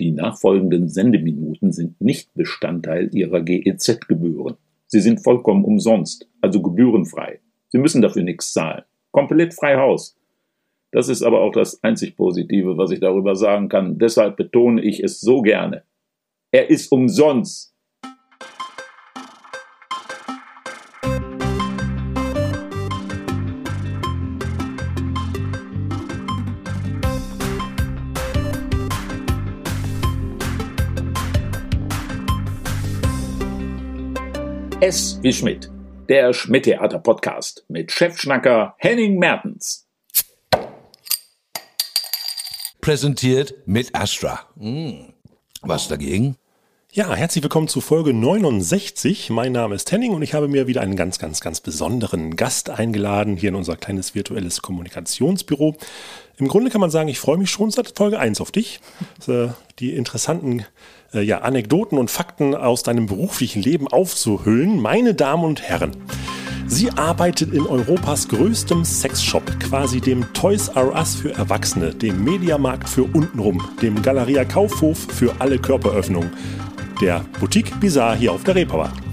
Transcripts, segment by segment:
Die nachfolgenden Sendeminuten sind nicht Bestandteil Ihrer GEZ-Gebühren. Sie sind vollkommen umsonst, also gebührenfrei. Sie müssen dafür nichts zahlen. Komplett frei Haus. Das ist aber auch das einzig Positive, was ich darüber sagen kann. Deshalb betone ich es so gerne. Er ist umsonst. S wie Schmidt, der Schmidt-Theater-Podcast mit Chefschnacker Henning Mertens. Präsentiert mit Astra. Hm. Was dagegen? Ja, herzlich willkommen zu Folge 69. Mein Name ist Henning und ich habe mir wieder einen ganz, ganz, ganz besonderen Gast eingeladen hier in unser kleines virtuelles Kommunikationsbüro. Im Grunde kann man sagen, ich freue mich schon seit Folge 1 auf dich. Äh, die interessanten äh, ja, Anekdoten und Fakten aus deinem beruflichen Leben aufzuhüllen. Meine Damen und Herren, sie arbeitet in Europas größtem Sexshop, quasi dem Toys R Us für Erwachsene, dem Mediamarkt für untenrum, dem Galeria Kaufhof für alle Körperöffnungen, der Boutique Bizarre hier auf der Reeperbahn.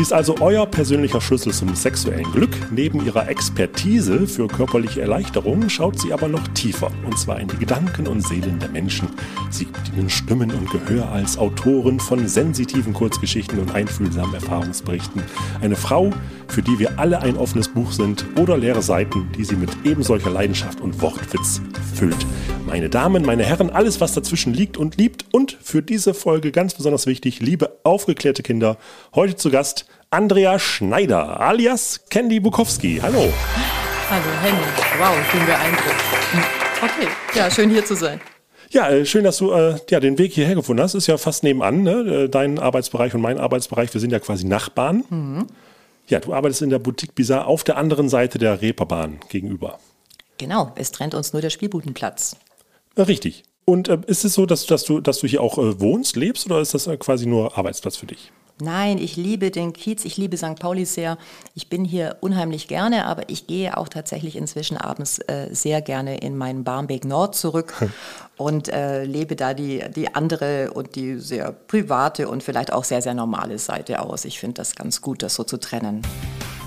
Sie ist also euer persönlicher Schlüssel zum sexuellen Glück. Neben ihrer Expertise für körperliche Erleichterung schaut sie aber noch tiefer, und zwar in die Gedanken und Seelen der Menschen. Sie gibt ihnen Stimmen und Gehör als Autorin von sensitiven Kurzgeschichten und einfühlsamen Erfahrungsberichten. Eine Frau, für die wir alle ein offenes Buch sind oder leere Seiten, die sie mit ebensolcher Leidenschaft und Wortwitz füllt. Meine Damen, meine Herren, alles, was dazwischen liegt und liebt und für diese Folge ganz besonders wichtig, liebe aufgeklärte Kinder, heute zu Gast Andrea Schneider alias Candy Bukowski. Hallo. Hallo Henning. Wow, ich bin beeindruckt. Okay, ja, schön hier zu sein. Ja, äh, schön, dass du äh, ja, den Weg hierher gefunden hast. Ist ja fast nebenan, ne? Äh, dein Arbeitsbereich und mein Arbeitsbereich. Wir sind ja quasi Nachbarn. Mhm. Ja, du arbeitest in der Boutique Bizarre auf der anderen Seite der Reeperbahn gegenüber. Genau, es trennt uns nur der Spielbudenplatz. Richtig. Und äh, ist es so, dass, dass, du, dass du hier auch äh, wohnst, lebst oder ist das äh, quasi nur Arbeitsplatz für dich? Nein, ich liebe den Kiez, ich liebe St. Pauli sehr. Ich bin hier unheimlich gerne, aber ich gehe auch tatsächlich inzwischen abends äh, sehr gerne in meinen Barmbek Nord zurück und äh, lebe da die, die andere und die sehr private und vielleicht auch sehr, sehr normale Seite aus. Ich finde das ganz gut, das so zu trennen.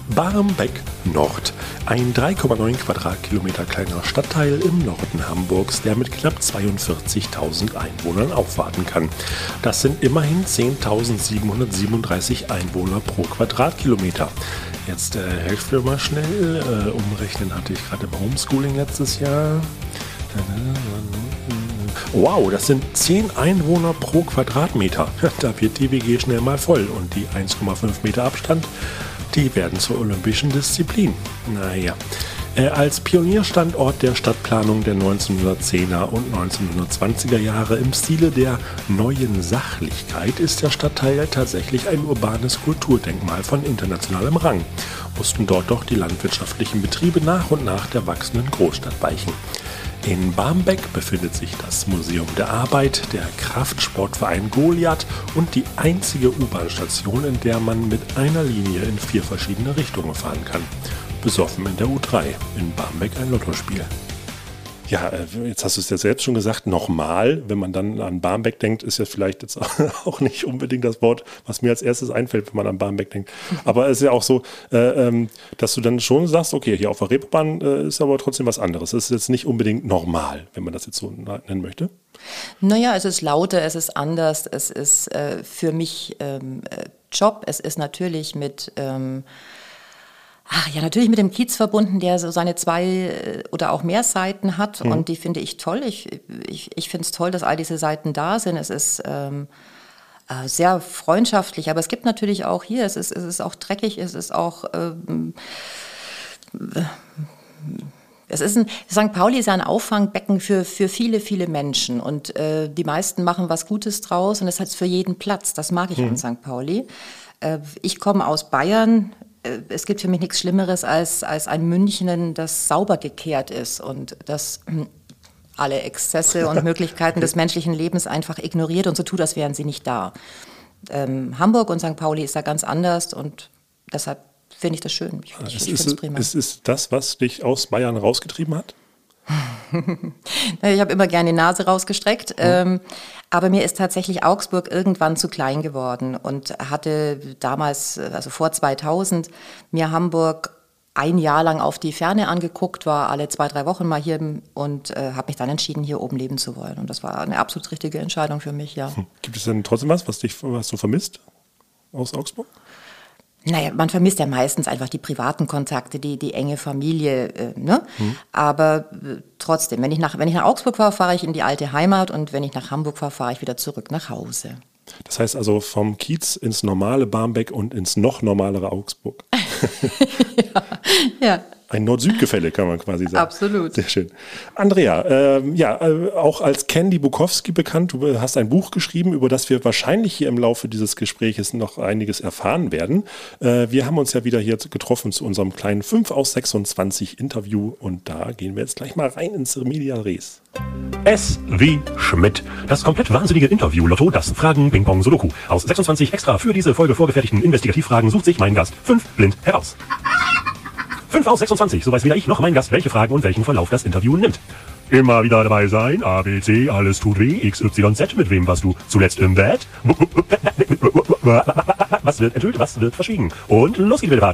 Barmbek Nord, ein 3,9 Quadratkilometer kleiner Stadtteil im Norden Hamburgs, der mit knapp 42.000 Einwohnern aufwarten kann. Das sind immerhin 10.737 Einwohner pro Quadratkilometer. Jetzt äh, helft mir mal schnell. Äh, umrechnen hatte ich gerade im Homeschooling letztes Jahr. Wow, das sind 10 Einwohner pro Quadratmeter. Da wird die WG schnell mal voll und die 1,5 Meter Abstand die werden zur olympischen Disziplin. Naja. Äh, als Pionierstandort der Stadtplanung der 1910er und 1920er Jahre im Stile der neuen Sachlichkeit ist der Stadtteil tatsächlich ein urbanes Kulturdenkmal von internationalem Rang, mussten dort doch die landwirtschaftlichen Betriebe nach und nach der wachsenden Großstadt weichen. In Barmbek befindet sich das Museum der Arbeit, der Kraftsportverein Goliath und die einzige U-Bahn-Station, in der man mit einer Linie in vier verschiedene Richtungen fahren kann. Besoffen in der U3, in Barmbek ein Lottospiel. Ja, äh, jetzt hast du es ja selbst schon gesagt, nochmal, wenn man dann an Barmbek denkt, ist ja vielleicht jetzt auch nicht unbedingt das Wort, was mir als erstes einfällt, wenn man an Barmbek denkt. Aber es ist ja auch so, äh, ähm, dass du dann schon sagst, okay, hier auf der Reeperbahn äh, ist aber trotzdem was anderes. Es ist jetzt nicht unbedingt normal, wenn man das jetzt so nennen möchte. Naja, es ist lauter, es ist anders, es ist für mich ähm, äh, Job, es ist natürlich mit... Ach ja, natürlich mit dem Kiez verbunden, der so seine zwei äh, oder auch mehr Seiten hat. Mhm. Und die finde ich toll. Ich, ich, ich finde es toll, dass all diese Seiten da sind. Es ist ähm, äh, sehr freundschaftlich. Aber es gibt natürlich auch hier, es ist, es ist auch dreckig, es ist auch. Ähm, es ist ein, St. Pauli ist ja ein Auffangbecken für, für viele, viele Menschen. Und äh, die meisten machen was Gutes draus und es hat für jeden Platz. Das mag ich mhm. an St. Pauli. Äh, ich komme aus Bayern. Äh, es gibt für mich nichts Schlimmeres als, als ein München, das sauber gekehrt ist und das hm, alle Exzesse und Möglichkeiten des menschlichen Lebens einfach ignoriert und so tut, als wären sie nicht da. Ähm, Hamburg und St. Pauli ist da ganz anders und deshalb finde ich das schön. Ich, ich, ich ist, prima. Ist, ist das, was dich aus Bayern rausgetrieben hat? ich habe immer gerne die Nase rausgestreckt. Mhm. Ähm, aber mir ist tatsächlich Augsburg irgendwann zu klein geworden und hatte damals, also vor 2000, mir Hamburg ein Jahr lang auf die Ferne angeguckt, war alle zwei, drei Wochen mal hier und äh, habe mich dann entschieden, hier oben leben zu wollen. Und das war eine absolut richtige Entscheidung für mich, ja. Hm. Gibt es denn trotzdem was, was, dich, was du vermisst aus Augsburg? Naja, man vermisst ja meistens einfach die privaten Kontakte, die, die enge Familie. Äh, ne? Hm. Aber äh, trotzdem, wenn ich, nach, wenn ich nach Augsburg fahre, fahre ich in die alte Heimat und wenn ich nach Hamburg fahre, fahre ich wieder zurück nach Hause. Das heißt also vom Kiez ins normale Barmbek und ins noch normalere Augsburg. ja, ja. Ein Nord-Süd-Gefälle, kann man quasi sagen. Absolut. Sehr schön. Andrea, ähm, ja, äh, auch als Candy Bukowski bekannt, du hast ein Buch geschrieben, über das wir wahrscheinlich hier im Laufe dieses Gespräches noch einiges erfahren werden. Äh, wir haben uns ja wieder hier getroffen zu unserem kleinen 5 aus 26 Interview und da gehen wir jetzt gleich mal rein ins Media Res. S wie Schmidt. Das komplett wahnsinnige Interview-Lotto, das Fragen Ping Pong Sudoku. Aus 26 extra für diese Folge vorgefertigten Investigativfragen sucht sich mein Gast 5 blind heraus. 5 aus 26, so weiß weder ich noch mein Gast, welche Fragen und welchen Verlauf das Interview nimmt. Immer wieder dabei sein, A, B, C, alles tut weh, X, Y, Z, mit wem warst du zuletzt im Bett? Was wird enthüllt, was wird verschwiegen? Und los geht's wieder.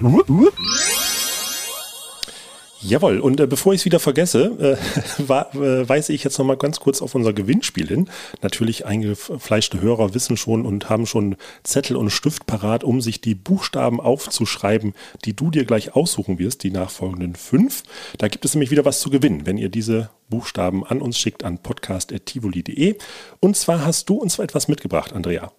Jawohl, und äh, bevor ich es wieder vergesse, äh, war, äh, weise ich jetzt noch mal ganz kurz auf unser Gewinnspiel hin. Natürlich eingefleischte Hörer wissen schon und haben schon Zettel und Stift parat, um sich die Buchstaben aufzuschreiben, die du dir gleich aussuchen wirst, die nachfolgenden fünf. Da gibt es nämlich wieder was zu gewinnen, wenn ihr diese Buchstaben an uns schickt an podcast.tivoli.de. Und zwar hast du uns etwas mitgebracht, Andrea.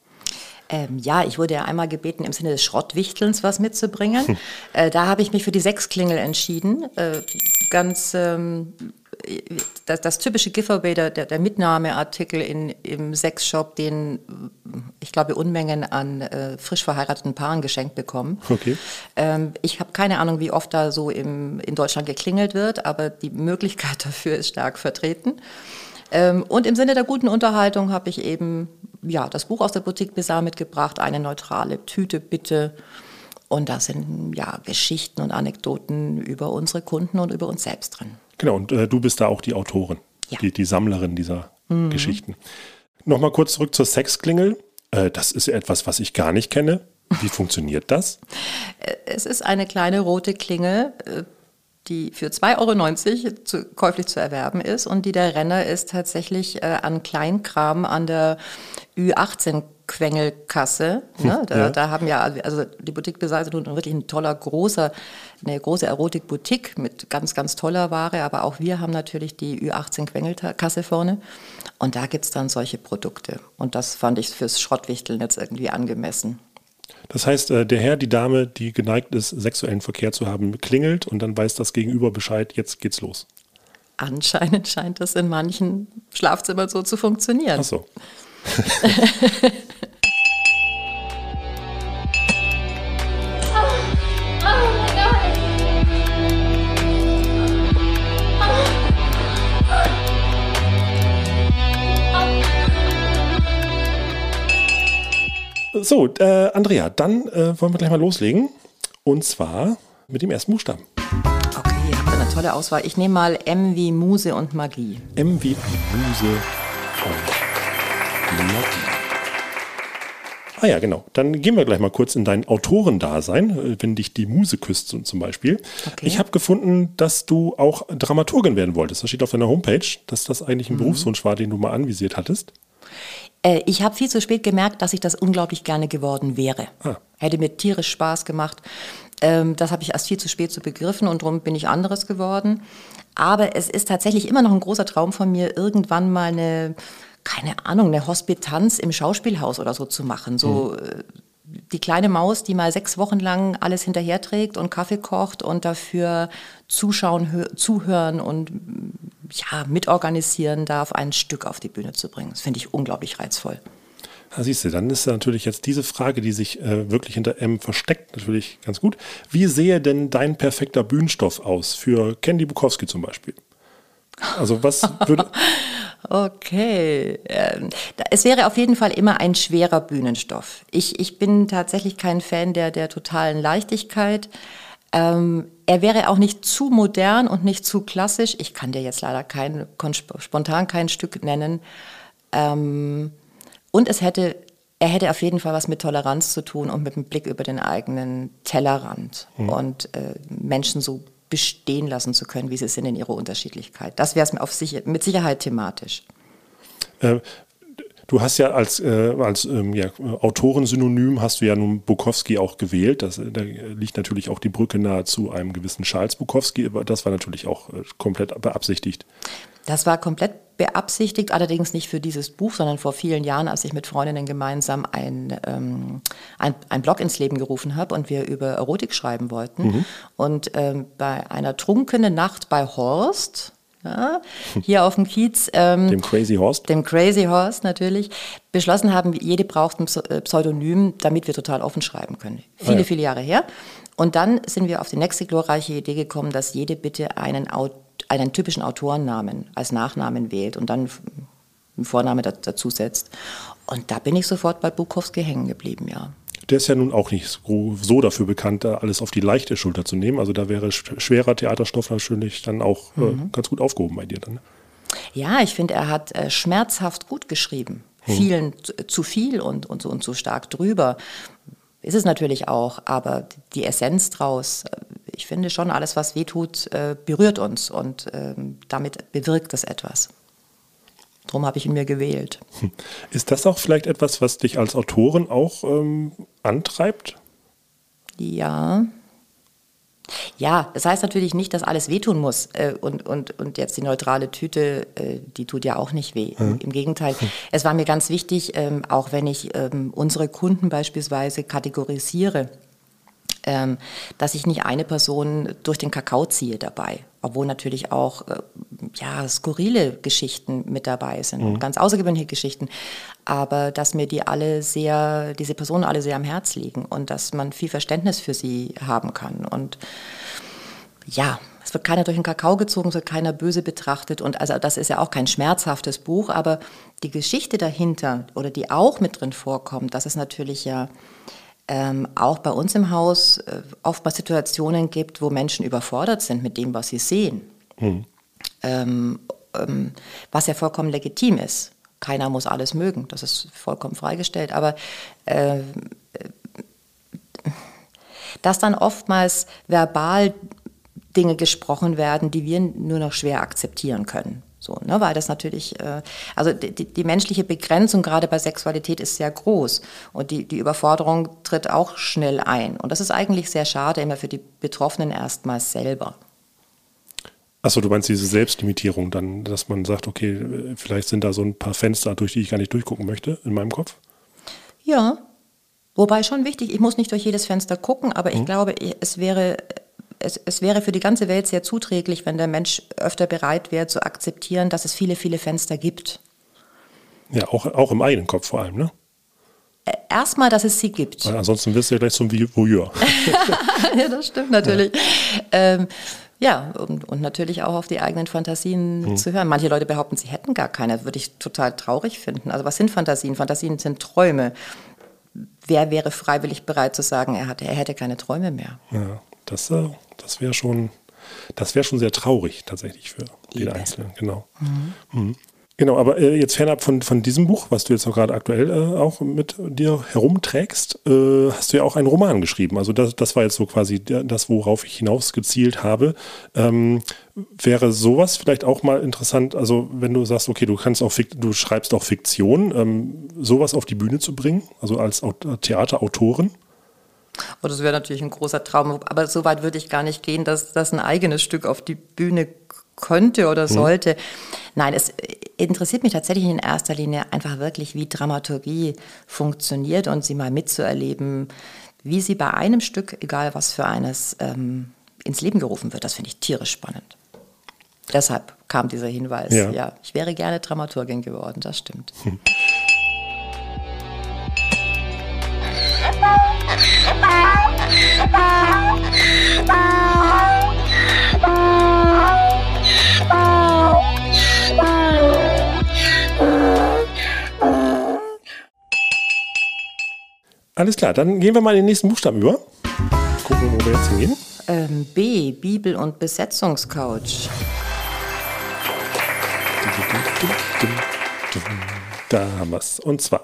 Ähm, ja, ich wurde ja einmal gebeten, im Sinne des Schrottwichtelns was mitzubringen. Hm. Äh, da habe ich mich für die Sechsklingel entschieden. Äh, ganz ähm, das, das, typische Giveaway, der, der Mitnahmeartikel in, im Sexshop, den ich glaube Unmengen an äh, frisch verheirateten Paaren geschenkt bekommen. Okay. Ähm, ich habe keine Ahnung, wie oft da so im, in Deutschland geklingelt wird, aber die Möglichkeit dafür ist stark vertreten. Ähm, und im Sinne der guten Unterhaltung habe ich eben ja, das Buch aus der Boutique Bizarre mitgebracht, eine neutrale Tüte bitte. Und da sind ja Geschichten und Anekdoten über unsere Kunden und über uns selbst drin. Genau, und äh, du bist da auch die Autorin, ja. die, die Sammlerin dieser mhm. Geschichten. Nochmal kurz zurück zur Sexklingel. Äh, das ist etwas, was ich gar nicht kenne. Wie funktioniert das? Äh, es ist eine kleine rote Klingel, äh, die für 2,90 Euro zu, käuflich zu erwerben ist und die der Renner ist tatsächlich äh, an Kleinkram an der Ü18 Quengelkasse. Ne? Da, ja. da, haben ja, also die Boutique Besitzer nun wirklich ein toller, großer, eine große Erotik-Boutique mit ganz, ganz toller Ware, aber auch wir haben natürlich die Ü18 Quengelkasse vorne. Und da gibt es dann solche Produkte. Und das fand ich fürs Schrottwichteln jetzt irgendwie angemessen. Das heißt, äh, der Herr, die Dame, die geneigt ist, sexuellen Verkehr zu haben, klingelt und dann weiß das Gegenüber Bescheid, jetzt geht's los. Anscheinend scheint das in manchen Schlafzimmern so zu funktionieren. Ach so. So, äh, Andrea, dann äh, wollen wir gleich mal loslegen. Und zwar mit dem ersten Buchstaben. Okay, ihr habt eine tolle Auswahl. Ich nehme mal M wie Muse und Magie. M wie Muse und Magie. Ah ja, genau. Dann gehen wir gleich mal kurz in dein Autorendasein, äh, wenn dich die Muse küsst zum Beispiel. Okay. Ich habe gefunden, dass du auch Dramaturgin werden wolltest. Das steht auf deiner Homepage, dass das eigentlich ein mhm. Berufswunsch war, den du mal anvisiert hattest. Äh, ich habe viel zu spät gemerkt, dass ich das unglaublich gerne geworden wäre. Ah. Hätte mir tierisch Spaß gemacht. Ähm, das habe ich erst viel zu spät so begriffen und darum bin ich anderes geworden. Aber es ist tatsächlich immer noch ein großer Traum von mir, irgendwann mal eine, keine Ahnung, eine Hospitanz im Schauspielhaus oder so zu machen. So mhm. die kleine Maus, die mal sechs Wochen lang alles hinterherträgt und Kaffee kocht und dafür zuschauen, zuhören und ja, mitorganisieren darf, ein Stück auf die Bühne zu bringen. Das finde ich unglaublich reizvoll. Ja, siehst du, dann ist natürlich jetzt diese Frage, die sich äh, wirklich hinter M versteckt, natürlich ganz gut. Wie sehe denn dein perfekter Bühnenstoff aus für Candy Bukowski zum Beispiel? Also was würde... okay. Ähm, es wäre auf jeden Fall immer ein schwerer Bühnenstoff. Ich, ich bin tatsächlich kein Fan der, der totalen Leichtigkeit. Ähm, er wäre auch nicht zu modern und nicht zu klassisch. Ich kann dir jetzt leider kein, spontan kein Stück nennen. Ähm, und es hätte, er hätte auf jeden Fall was mit Toleranz zu tun und mit dem Blick über den eigenen Tellerrand mhm. und äh, Menschen so bestehen lassen zu können, wie sie sind in ihrer Unterschiedlichkeit. Das wäre es auf sich, mit Sicherheit thematisch. Äh, Du hast ja als, äh, als ähm, ja, Autorensynonym hast du ja nun Bukowski auch gewählt. Das, da liegt natürlich auch die Brücke nahe zu einem gewissen Charles Bukowski, aber das war natürlich auch äh, komplett beabsichtigt. Das war komplett beabsichtigt, allerdings nicht für dieses Buch, sondern vor vielen Jahren, als ich mit Freundinnen gemeinsam ein, ähm, ein, ein Blog ins Leben gerufen habe und wir über Erotik schreiben wollten. Mhm. Und ähm, bei einer trunkenen Nacht bei Horst, ja, hier auf dem Kiez. Ähm, dem Crazy Horse. Dem Crazy Horse natürlich. Beschlossen haben, jede braucht ein äh, Pseudonym, damit wir total offen schreiben können. Viele, ah, ja. viele Jahre her. Und dann sind wir auf die nächste glorreiche Idee gekommen, dass jede bitte einen, einen typischen Autorennamen als Nachnamen wählt und dann einen Vorname dazu setzt. Und da bin ich sofort bei Bukowski hängen geblieben, ja der ist ja nun auch nicht so dafür bekannt, da alles auf die leichte Schulter zu nehmen. Also da wäre schwerer Theaterstoff natürlich dann auch äh, mhm. ganz gut aufgehoben bei dir dann. Ne? Ja, ich finde, er hat äh, schmerzhaft gut geschrieben. Mhm. Vielen zu viel und, und, so, und zu stark drüber. Ist es natürlich auch, aber die Essenz draus, äh, ich finde schon, alles, was weh tut, äh, berührt uns und ähm, damit bewirkt es etwas. Darum habe ich ihn mir gewählt. Ist das auch vielleicht etwas, was dich als Autorin auch ähm, antreibt? Ja. Ja, das heißt natürlich nicht, dass alles wehtun muss. Äh, und, und, und jetzt die neutrale Tüte, äh, die tut ja auch nicht weh. Mhm. Im Gegenteil. Es war mir ganz wichtig, ähm, auch wenn ich ähm, unsere Kunden beispielsweise kategorisiere, ähm, dass ich nicht eine Person durch den Kakao ziehe dabei. Obwohl natürlich auch äh, ja, skurrile Geschichten mit dabei sind, mhm. ganz außergewöhnliche Geschichten. Aber dass mir die alle sehr, diese Personen alle sehr am Herz liegen und dass man viel Verständnis für sie haben kann. Und ja, es wird keiner durch den Kakao gezogen, es wird keiner böse betrachtet. Und also das ist ja auch kein schmerzhaftes Buch, aber die Geschichte dahinter oder die auch mit drin vorkommt, das ist natürlich ja ähm, auch bei uns im Haus äh, oftmals Situationen gibt, wo Menschen überfordert sind mit dem, was sie sehen. Mhm. Ähm, ähm, was ja vollkommen legitim ist. Keiner muss alles mögen, das ist vollkommen freigestellt. Aber äh, dass dann oftmals verbal Dinge gesprochen werden, die wir nur noch schwer akzeptieren können. So, ne, weil das natürlich, äh, also die, die menschliche Begrenzung gerade bei Sexualität ist sehr groß und die, die Überforderung tritt auch schnell ein. Und das ist eigentlich sehr schade, immer für die Betroffenen erstmals selber. Achso, du meinst diese Selbstlimitierung dann, dass man sagt, okay, vielleicht sind da so ein paar Fenster, durch die ich gar nicht durchgucken möchte in meinem Kopf? Ja, wobei schon wichtig, ich muss nicht durch jedes Fenster gucken, aber ich mhm. glaube, es wäre es, es wäre für die ganze Welt sehr zuträglich, wenn der Mensch öfter bereit wäre zu akzeptieren, dass es viele, viele Fenster gibt. Ja, auch, auch im eigenen Kopf vor allem, ne? Äh, erstmal, dass es sie gibt. Weil ansonsten wirst du ja gleich zum Voyeur. ja, das stimmt natürlich. Ja, ähm, ja und, und, natürlich auch auf die eigenen Fantasien hm. zu hören. Manche Leute behaupten, sie hätten gar keine. Würde ich total traurig finden. Also was sind Fantasien? Fantasien sind Träume. Wer wäre freiwillig bereit zu sagen, er, hatte, er hätte keine Träume mehr? Ja, das, äh, das wäre schon, das wäre schon sehr traurig tatsächlich für den Einzelnen. Genau. Mhm. Mhm. Genau, aber äh, jetzt fernab von, von diesem Buch, was du jetzt auch gerade aktuell äh, auch mit dir herumträgst, äh, hast du ja auch einen Roman geschrieben. Also das, das war jetzt so quasi das, worauf ich hinaus gezielt habe. Ähm, wäre sowas vielleicht auch mal interessant, also wenn du sagst, okay, du kannst auch, du schreibst auch Fiktion, ähm, sowas auf die Bühne zu bringen, also als Theaterautorin? Oh, das wäre natürlich ein großer Traum. Aber so weit würde ich gar nicht gehen, dass das ein eigenes Stück auf die Bühne könnte oder mhm. sollte. Nein, es interessiert mich tatsächlich in erster Linie einfach wirklich, wie Dramaturgie funktioniert und sie mal mitzuerleben, wie sie bei einem Stück, egal was für eines, ähm, ins Leben gerufen wird. Das finde ich tierisch spannend. Deshalb kam dieser Hinweis. Ja. ja, ich wäre gerne Dramaturgin geworden, das stimmt. Hm. Alles klar, dann gehen wir mal in den nächsten Buchstaben über. Gucken, wo wir jetzt hingehen. Ähm, B. Bibel- und Besetzungscouch. Da haben wir es. Und zwar,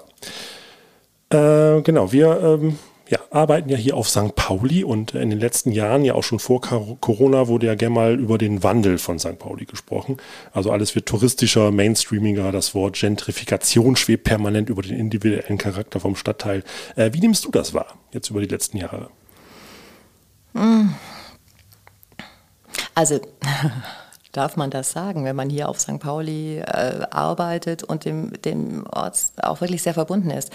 äh, genau, wir ähm, ja, arbeiten ja hier auf St. Pauli und in den letzten Jahren, ja auch schon vor Corona, wurde ja gerne mal über den Wandel von St. Pauli gesprochen. Also alles wird touristischer, mainstreamiger, das Wort Gentrifikation schwebt permanent über den individuellen Charakter vom Stadtteil. Äh, wie nimmst du das wahr, jetzt über die letzten Jahre? Also darf man das sagen, wenn man hier auf St. Pauli äh, arbeitet und dem, dem Ort auch wirklich sehr verbunden ist.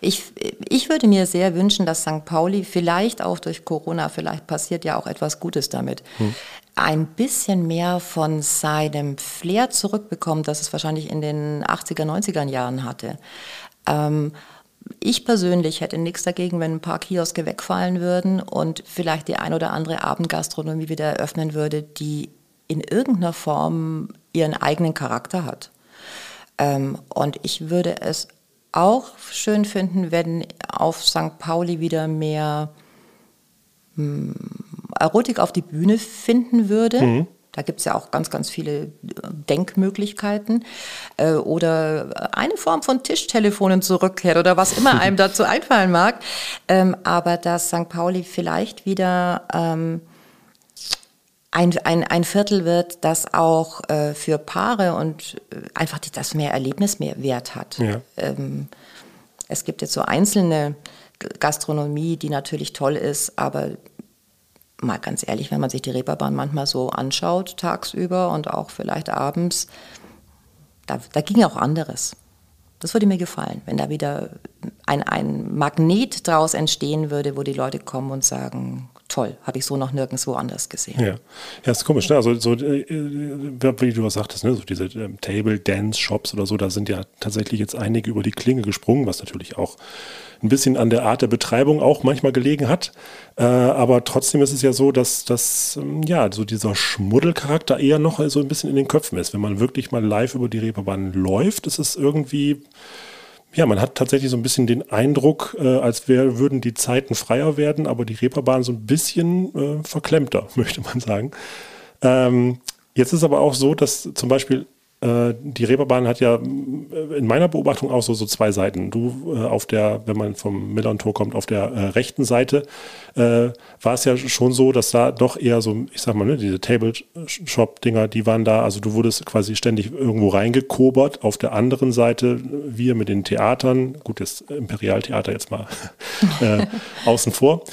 Ich, ich würde mir sehr wünschen, dass St. Pauli vielleicht auch durch Corona, vielleicht passiert ja auch etwas Gutes damit, hm. ein bisschen mehr von seinem Flair zurückbekommt, das es wahrscheinlich in den 80er, 90er Jahren hatte. Ähm, ich persönlich hätte nichts dagegen, wenn ein paar Kioske wegfallen würden und vielleicht die ein oder andere Abendgastronomie wieder eröffnen würde, die in irgendeiner Form ihren eigenen Charakter hat. Ähm, und ich würde es auch schön finden, wenn auf St. Pauli wieder mehr hm, Erotik auf die Bühne finden würde. Mhm. Da gibt es ja auch ganz, ganz viele äh, Denkmöglichkeiten. Äh, oder eine Form von Tischtelefonen zurückkehrt oder was immer einem dazu einfallen mag. Ähm, aber dass St. Pauli vielleicht wieder ähm, ein, ein, ein Viertel wird, das auch äh, für Paare und äh, einfach die, das mehr Erlebnis mehr Wert hat. Ja. Ähm, es gibt jetzt so einzelne Gastronomie, die natürlich toll ist, aber mal ganz ehrlich, wenn man sich die Reeperbahn manchmal so anschaut, tagsüber und auch vielleicht abends, da, da ging auch anderes. Das würde mir gefallen, wenn da wieder ein, ein Magnet draus entstehen würde, wo die Leute kommen und sagen, toll, habe ich so noch nirgendwo anders gesehen. Ja, ja ist komisch. Ne? Also so, äh, äh, wie du was sagtest, ne? so diese ähm, Table Dance Shops oder so, da sind ja tatsächlich jetzt einige über die Klinge gesprungen, was natürlich auch ein bisschen an der Art der Betreibung auch manchmal gelegen hat. Äh, aber trotzdem ist es ja so, dass, dass ähm, ja, so dieser Schmuddelcharakter eher noch so ein bisschen in den Köpfen ist. Wenn man wirklich mal live über die Reeperbahn läuft, ist es irgendwie ja, man hat tatsächlich so ein bisschen den Eindruck, äh, als wär, würden die Zeiten freier werden, aber die Reeperbahn so ein bisschen äh, verklemmter, möchte man sagen. Ähm, jetzt ist aber auch so, dass zum Beispiel die Reeperbahn hat ja äh, in meiner Beobachtung auch so, so zwei Seiten. Du äh, auf der, wenn man vom Millern-Tor kommt, auf der äh, rechten Seite äh, war es ja schon so, dass da doch eher so, ich sag mal, ne, diese Table-Shop-Dinger, die waren da, also du wurdest quasi ständig irgendwo reingekobert. Auf der anderen Seite wir mit den Theatern, gut, das Imperialtheater jetzt mal außen vor.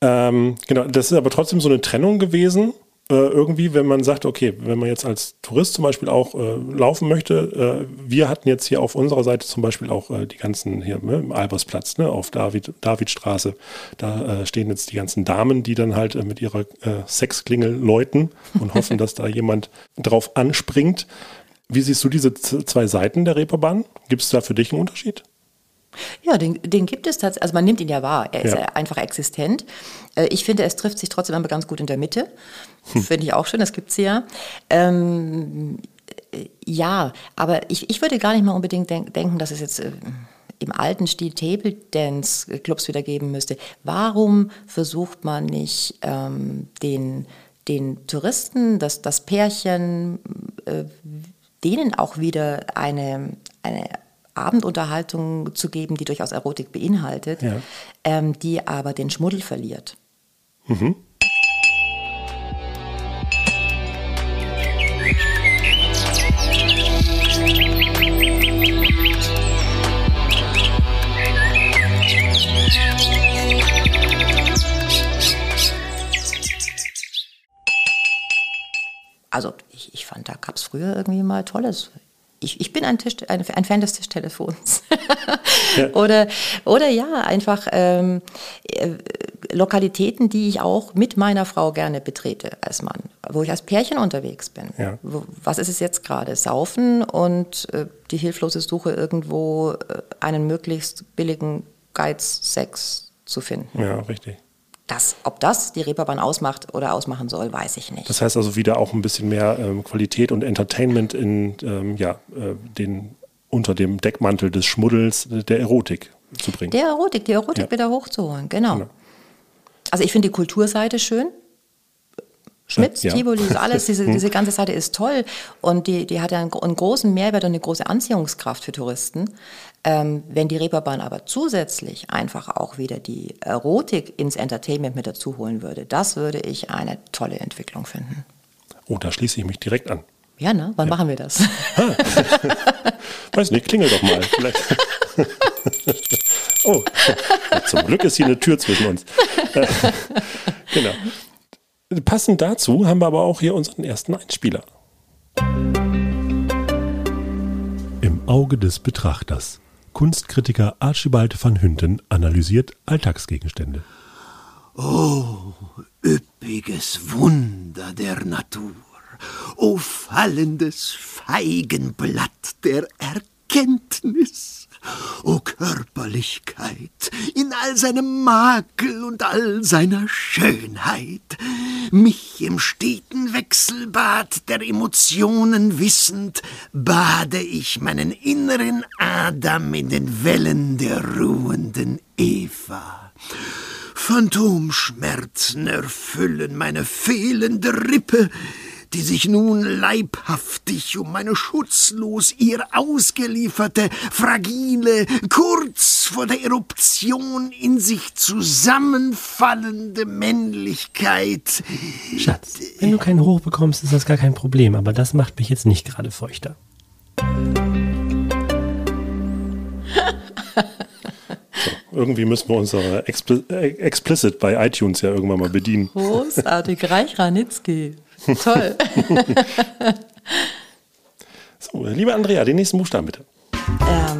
Ähm, genau, das ist aber trotzdem so eine Trennung gewesen äh, irgendwie, wenn man sagt, okay, wenn man jetzt als Tourist zum Beispiel auch äh, laufen möchte, äh, wir hatten jetzt hier auf unserer Seite zum Beispiel auch äh, die ganzen hier ne, im Albersplatz, ne, auf David, Davidstraße, da äh, stehen jetzt die ganzen Damen, die dann halt äh, mit ihrer Sexklingel läuten und hoffen, dass da jemand drauf anspringt. Wie siehst du diese zwei Seiten der Reeperbahn? Gibt es da für dich einen Unterschied? Ja, den, den gibt es tatsächlich. Also man nimmt ihn ja wahr. Er ist ja. einfach existent. Äh, ich finde, es trifft sich trotzdem immer ganz gut in der Mitte. Hm. Finde ich auch schön, das gibt es ja. Ähm, äh, ja, aber ich, ich würde gar nicht mal unbedingt denk, denken, dass es jetzt äh, im alten Stil Table Dance Clubs wieder geben müsste. Warum versucht man nicht ähm, den, den Touristen, das, das Pärchen, äh, denen auch wieder eine, eine Abendunterhaltung zu geben, die durchaus Erotik beinhaltet, ja. ähm, die aber den Schmuddel verliert. Mhm. Also ich, ich fand, da gab es früher irgendwie mal Tolles ich, ich bin ein, Tisch, ein, ein Fan des Tischtelefons. ja. oder, oder ja, einfach ähm, äh, Lokalitäten, die ich auch mit meiner Frau gerne betrete als Mann, wo ich als Pärchen unterwegs bin. Ja. Was ist es jetzt gerade? Saufen und äh, die hilflose Suche irgendwo äh, einen möglichst billigen Geiz-Sex zu finden. Ja, richtig. Das, ob das die Reeperbahn ausmacht oder ausmachen soll, weiß ich nicht. Das heißt also wieder auch ein bisschen mehr ähm, Qualität und Entertainment in ähm, ja, äh, den unter dem Deckmantel des Schmuddels der Erotik zu bringen. Der Erotik, die Erotik ja. wieder hochzuholen, genau. genau. Also ich finde die Kulturseite schön. Schmitz, Ja. Tivoli, alles, diese, diese ganze Seite ist toll und die, die hat ja einen, einen großen Mehrwert und eine große Anziehungskraft für Touristen. Ähm, wenn die Reeperbahn aber zusätzlich einfach auch wieder die Erotik ins Entertainment mit dazu holen würde, das würde ich eine tolle Entwicklung finden. Oh, da schließe ich mich direkt an. Ja, ne? Wann machen wir das? Weiß nicht, klingel doch mal. Oh, zum Glück ist hier eine Tür zwischen uns. Äh, genau. Passend dazu haben wir aber auch hier unseren ersten Einspieler. Im Auge des Betrachters. Kunstkritiker Archibald van Hünten analysiert Alltagsgegenstände. üppiges Wunder der Natur, o fallendes Feigenblatt der Erkenntnis, o Körperlichkeit in all seinem Makel und all seiner Schönheit, mich im steten Wechselbad der Emotionen wissend, bade ich meinen inneren Adam in den Wellen der ruhenden Eva. Phantomschmerzen erfüllen meine fehlende Rippe, die sich nun leibhaftig um meine schutzlos ihr ausgelieferte, fragile, kurz vor der Eruption in sich zusammenfallende Männlichkeit. Schatz, wenn du keinen Hoch bekommst, ist das gar kein Problem, aber das macht mich jetzt nicht gerade feuchter. Irgendwie müssen wir unsere Expli äh, Explicit bei iTunes ja irgendwann mal bedienen. Großartig, Reich Ranitzky. Toll. So, liebe Andrea, den nächsten Buchstaben bitte. ähm,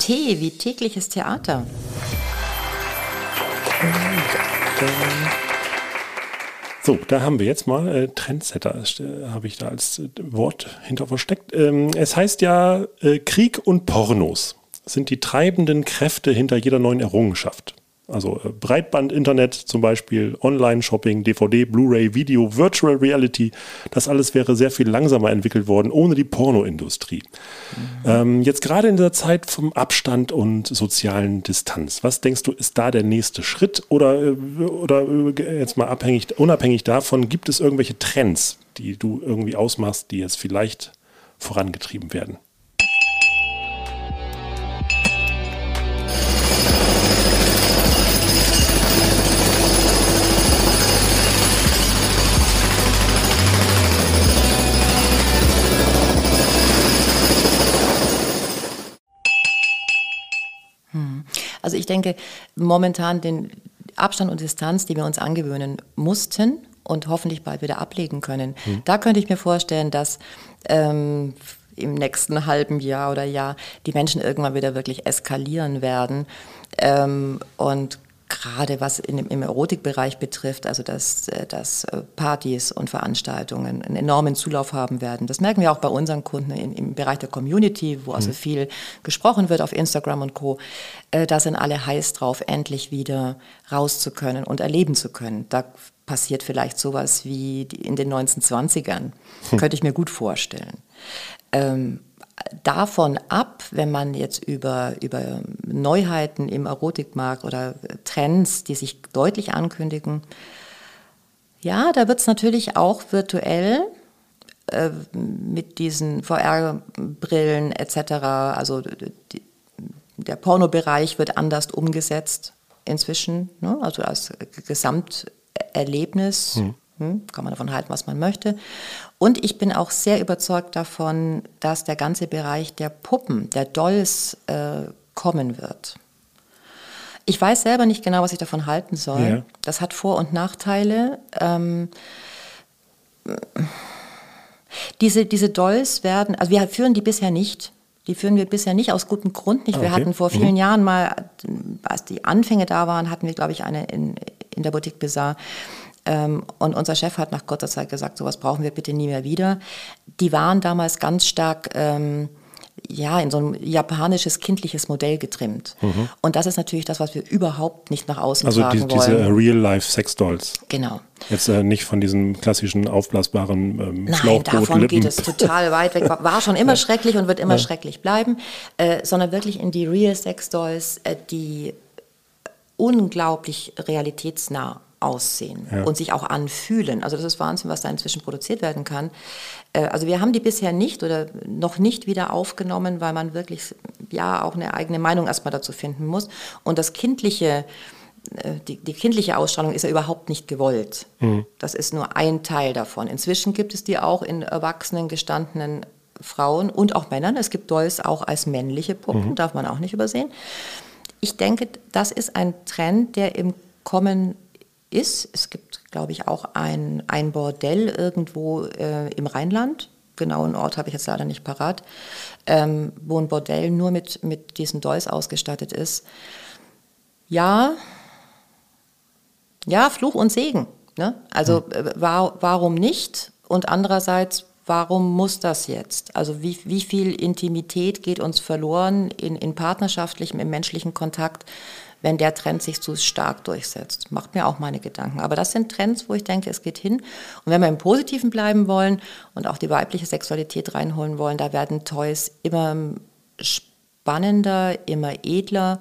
T wie tägliches Theater. So, da haben wir jetzt mal äh, Trendsetter, äh, habe ich da als äh, Wort hinter versteckt. Ähm, es heißt ja, äh, Krieg und Pornos sind die treibenden Kräfte hinter jeder neuen Errungenschaft. Also äh, Breitband, Internet zum Beispiel, Online-Shopping, DVD, Blu-ray, Video, Virtual Reality, das alles wäre sehr viel langsamer entwickelt worden ohne die Pornoindustrie. Ähm, jetzt gerade in der Zeit vom Abstand und sozialen Distanz, was denkst du, ist da der nächste Schritt oder, äh, oder äh, jetzt mal abhängig, unabhängig davon, gibt es irgendwelche Trends, die du irgendwie ausmachst, die jetzt vielleicht vorangetrieben werden? Also ich denke, momentan den Abstand und Distanz, die wir uns angewöhnen mussten und hoffentlich bald wieder ablegen können, da könnte ich mir vorstellen, dass ähm, im nächsten halben Jahr oder Jahr die Menschen irgendwann wieder wirklich eskalieren werden. Ähm, und gerade was in, im Erotikbereich betrifft, also dass, äh, dass äh, Partys und Veranstaltungen einen enormen Zulauf haben werden. Das merken wir auch bei unseren Kunden in, im Bereich der Community, wo also viel gesprochen wird auf Instagram und Co. Äh, Da sind alle heiß drauf, endlich wieder raus zu können und erleben zu können. Da passiert vielleicht sowas wie in den 1920ern. Könnte ich mir gut vorstellen. Ähm, davon ab, wenn man jetzt über, über Neuheiten im Erotikmarkt oder Trends, die sich deutlich ankündigen, ja, da wird es natürlich auch virtuell äh, mit diesen VR-Brillen etc., also die, der Pornobereich wird anders umgesetzt inzwischen, ne? also als Gesamterlebnis. Hm, kann man davon halten, was man möchte. Und ich bin auch sehr überzeugt davon, dass der ganze Bereich der Puppen, der Dolls äh, kommen wird. Ich weiß selber nicht genau, was ich davon halten soll. Ja. Das hat Vor- und Nachteile. Ähm, diese, diese Dolls werden, also wir führen die bisher nicht. Die führen wir bisher nicht aus gutem Grund nicht. Wir Okay. hatten vor vielen Jahren mal, als die Anfänge da waren, hatten wir, glaube ich, eine in, in der Boutique Bizarre. Ähm, und unser Chef hat nach kurzer Zeit gesagt, sowas brauchen wir bitte nie mehr wieder. Die waren damals ganz stark ähm, ja, in so ein japanisches kindliches Modell getrimmt. Und das ist natürlich das, was wir überhaupt nicht nach außen Mhm. Also tragen die, diese wollen. Real-Life-Sex-Dolls. Genau. Jetzt äh, nicht von diesen klassischen aufblasbaren ähm, Nein, Schlauchbootlippen. davon geht es total weit weg. War schon immer schrecklich und wird immer schrecklich bleiben, äh, sondern wirklich in die Real Sex Dolls, äh, die unglaublich realitätsnah aussehen und sich auch anfühlen. Also das ist Wahnsinn, was da inzwischen produziert werden kann. Äh, Also wir haben die bisher nicht oder noch nicht wieder aufgenommen, weil man wirklich ja auch eine eigene Meinung erstmal dazu finden muss. Und das kindliche, äh, die, die kindliche Ausstrahlung ist ja überhaupt nicht gewollt. Das ist nur ein Teil davon. Inzwischen gibt es die auch in erwachsenen, gestandenen Frauen und auch Männern. Es gibt Dolls auch als männliche Puppen, darf man auch nicht übersehen. Ich denke, das ist ein Trend, der im Kommen ist. Es gibt, glaube ich, auch ein, ein Bordell irgendwo äh, im Rheinland. Genauen Ort habe ich jetzt leider nicht parat, ähm, wo ein Bordell nur mit, mit diesen Dolls ausgestattet ist. Ja, ja, Fluch und Segen. Ne? Also äh, war, warum nicht? Und andererseits, warum muss das jetzt? Also wie, wie viel Intimität geht uns verloren in, in partnerschaftlichem, im menschlichen Kontakt, wenn der Trend sich zu stark durchsetzt? Macht mir auch meine Gedanken. Aber das sind Trends, wo ich denke, es geht hin. Und wenn wir im Positiven bleiben wollen und auch die weibliche Sexualität reinholen wollen, da werden Toys immer spannender, immer edler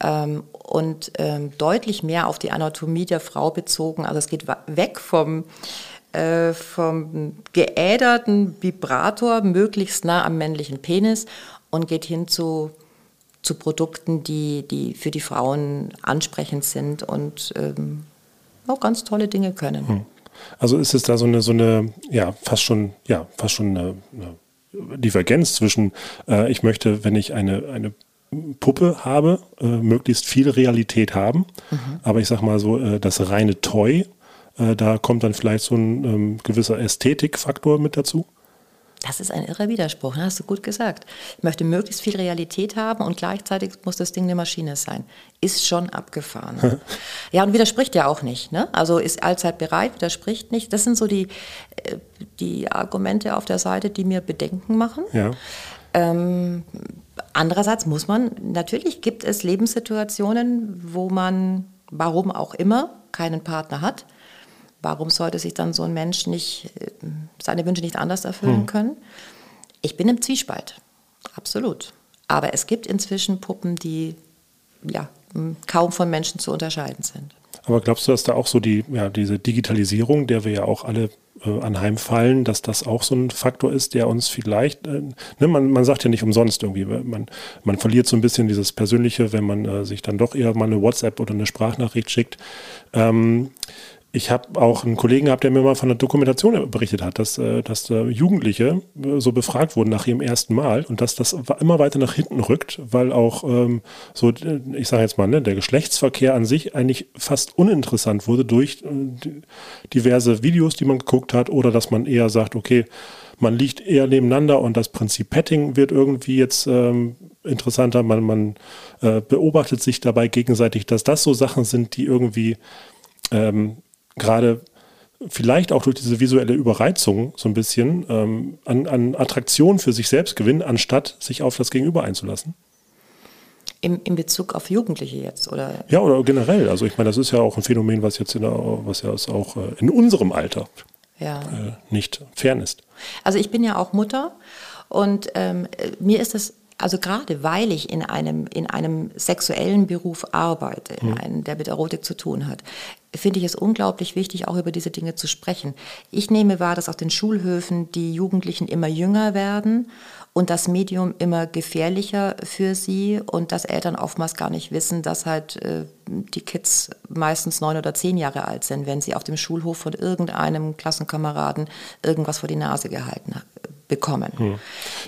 ähm, und ähm, deutlich mehr auf die Anatomie der Frau bezogen. Also es geht weg vom, äh, vom geäderten Vibrator, möglichst nah am männlichen Penis und geht hin zu, zu Produkten, die, die für die Frauen ansprechend sind und ähm, auch ganz tolle Dinge können. Also ist es da so eine, so eine, ja, fast schon, ja, fast schon eine, eine Divergenz zwischen, äh, ich möchte, wenn ich eine, eine Puppe habe, äh, möglichst viel Realität haben. Aber ich sag mal so, äh, das reine Toy, äh, da kommt dann vielleicht so ein ähm, gewisser Ästhetikfaktor mit dazu. Das ist ein irrer Widerspruch, ne? hast du gut gesagt. Ich möchte möglichst viel Realität haben und gleichzeitig muss das Ding eine Maschine sein. Ist schon abgefahren. ja, und widerspricht ja auch nicht. Ne? Also ist allzeit bereit, widerspricht nicht. Das sind so die, äh, die Argumente auf der Seite, die mir Bedenken machen. Ja. Ähm, andererseits muss man, natürlich gibt es Lebenssituationen, wo man, warum auch immer, keinen Partner hat. Warum sollte sich dann so ein Mensch nicht, äh, seine Wünsche nicht anders erfüllen können? Ich bin im Zwiespalt, absolut. Aber es gibt inzwischen Puppen, die ja, kaum von Menschen zu unterscheiden sind. Aber glaubst du, dass da auch so die, ja, diese Digitalisierung, der wir ja auch alle äh, anheimfallen, dass das auch so ein Faktor ist, der uns vielleicht, äh, ne, man, man sagt ja nicht umsonst irgendwie, man, man verliert so ein bisschen dieses Persönliche, wenn man äh, sich dann doch eher mal eine WhatsApp oder eine Sprachnachricht schickt. Ähm, ich habe auch einen Kollegen gehabt, der mir mal von einer Dokumentation berichtet hat, dass, äh, dass äh, Jugendliche äh, so befragt wurden nach ihrem ersten Mal und dass das immer weiter nach hinten rückt, weil auch ähm, so, ich sage jetzt mal, ne, der Geschlechtsverkehr an sich eigentlich fast uninteressant wurde durch diverse Videos, die man geguckt hat oder dass man eher sagt, okay, man liegt eher nebeneinander und das Prinzip Petting wird irgendwie jetzt ähm, interessanter. Man, man äh, beobachtet sich dabei gegenseitig, dass das so Sachen sind, die irgendwie ähm, gerade vielleicht auch durch diese visuelle Überreizung so ein bisschen ähm, an, an Attraktion für sich selbst gewinnen, anstatt sich auf das Gegenüber einzulassen. Im, in Bezug auf Jugendliche jetzt, oder? Ja, oder generell. Also ich meine, das ist ja auch ein Phänomen, was jetzt in der, was ja auch äh, in unserem Alter Ja. äh, nicht fern ist. Also ich bin ja auch Mutter und ähm, äh, mir ist es, also gerade weil ich in einem, in einem sexuellen Beruf arbeite, in einem, der mit Erotik zu tun hat, finde ich es unglaublich wichtig, auch über diese Dinge zu sprechen. Ich nehme wahr, dass auf den Schulhöfen die Jugendlichen immer jünger werden und das Medium immer gefährlicher für sie und dass Eltern oftmals gar nicht wissen, dass halt äh, die Kids meistens neun oder zehn Jahre alt sind, wenn sie auf dem Schulhof von irgendeinem Klassenkameraden irgendwas vor die Nase gehalten bekommen.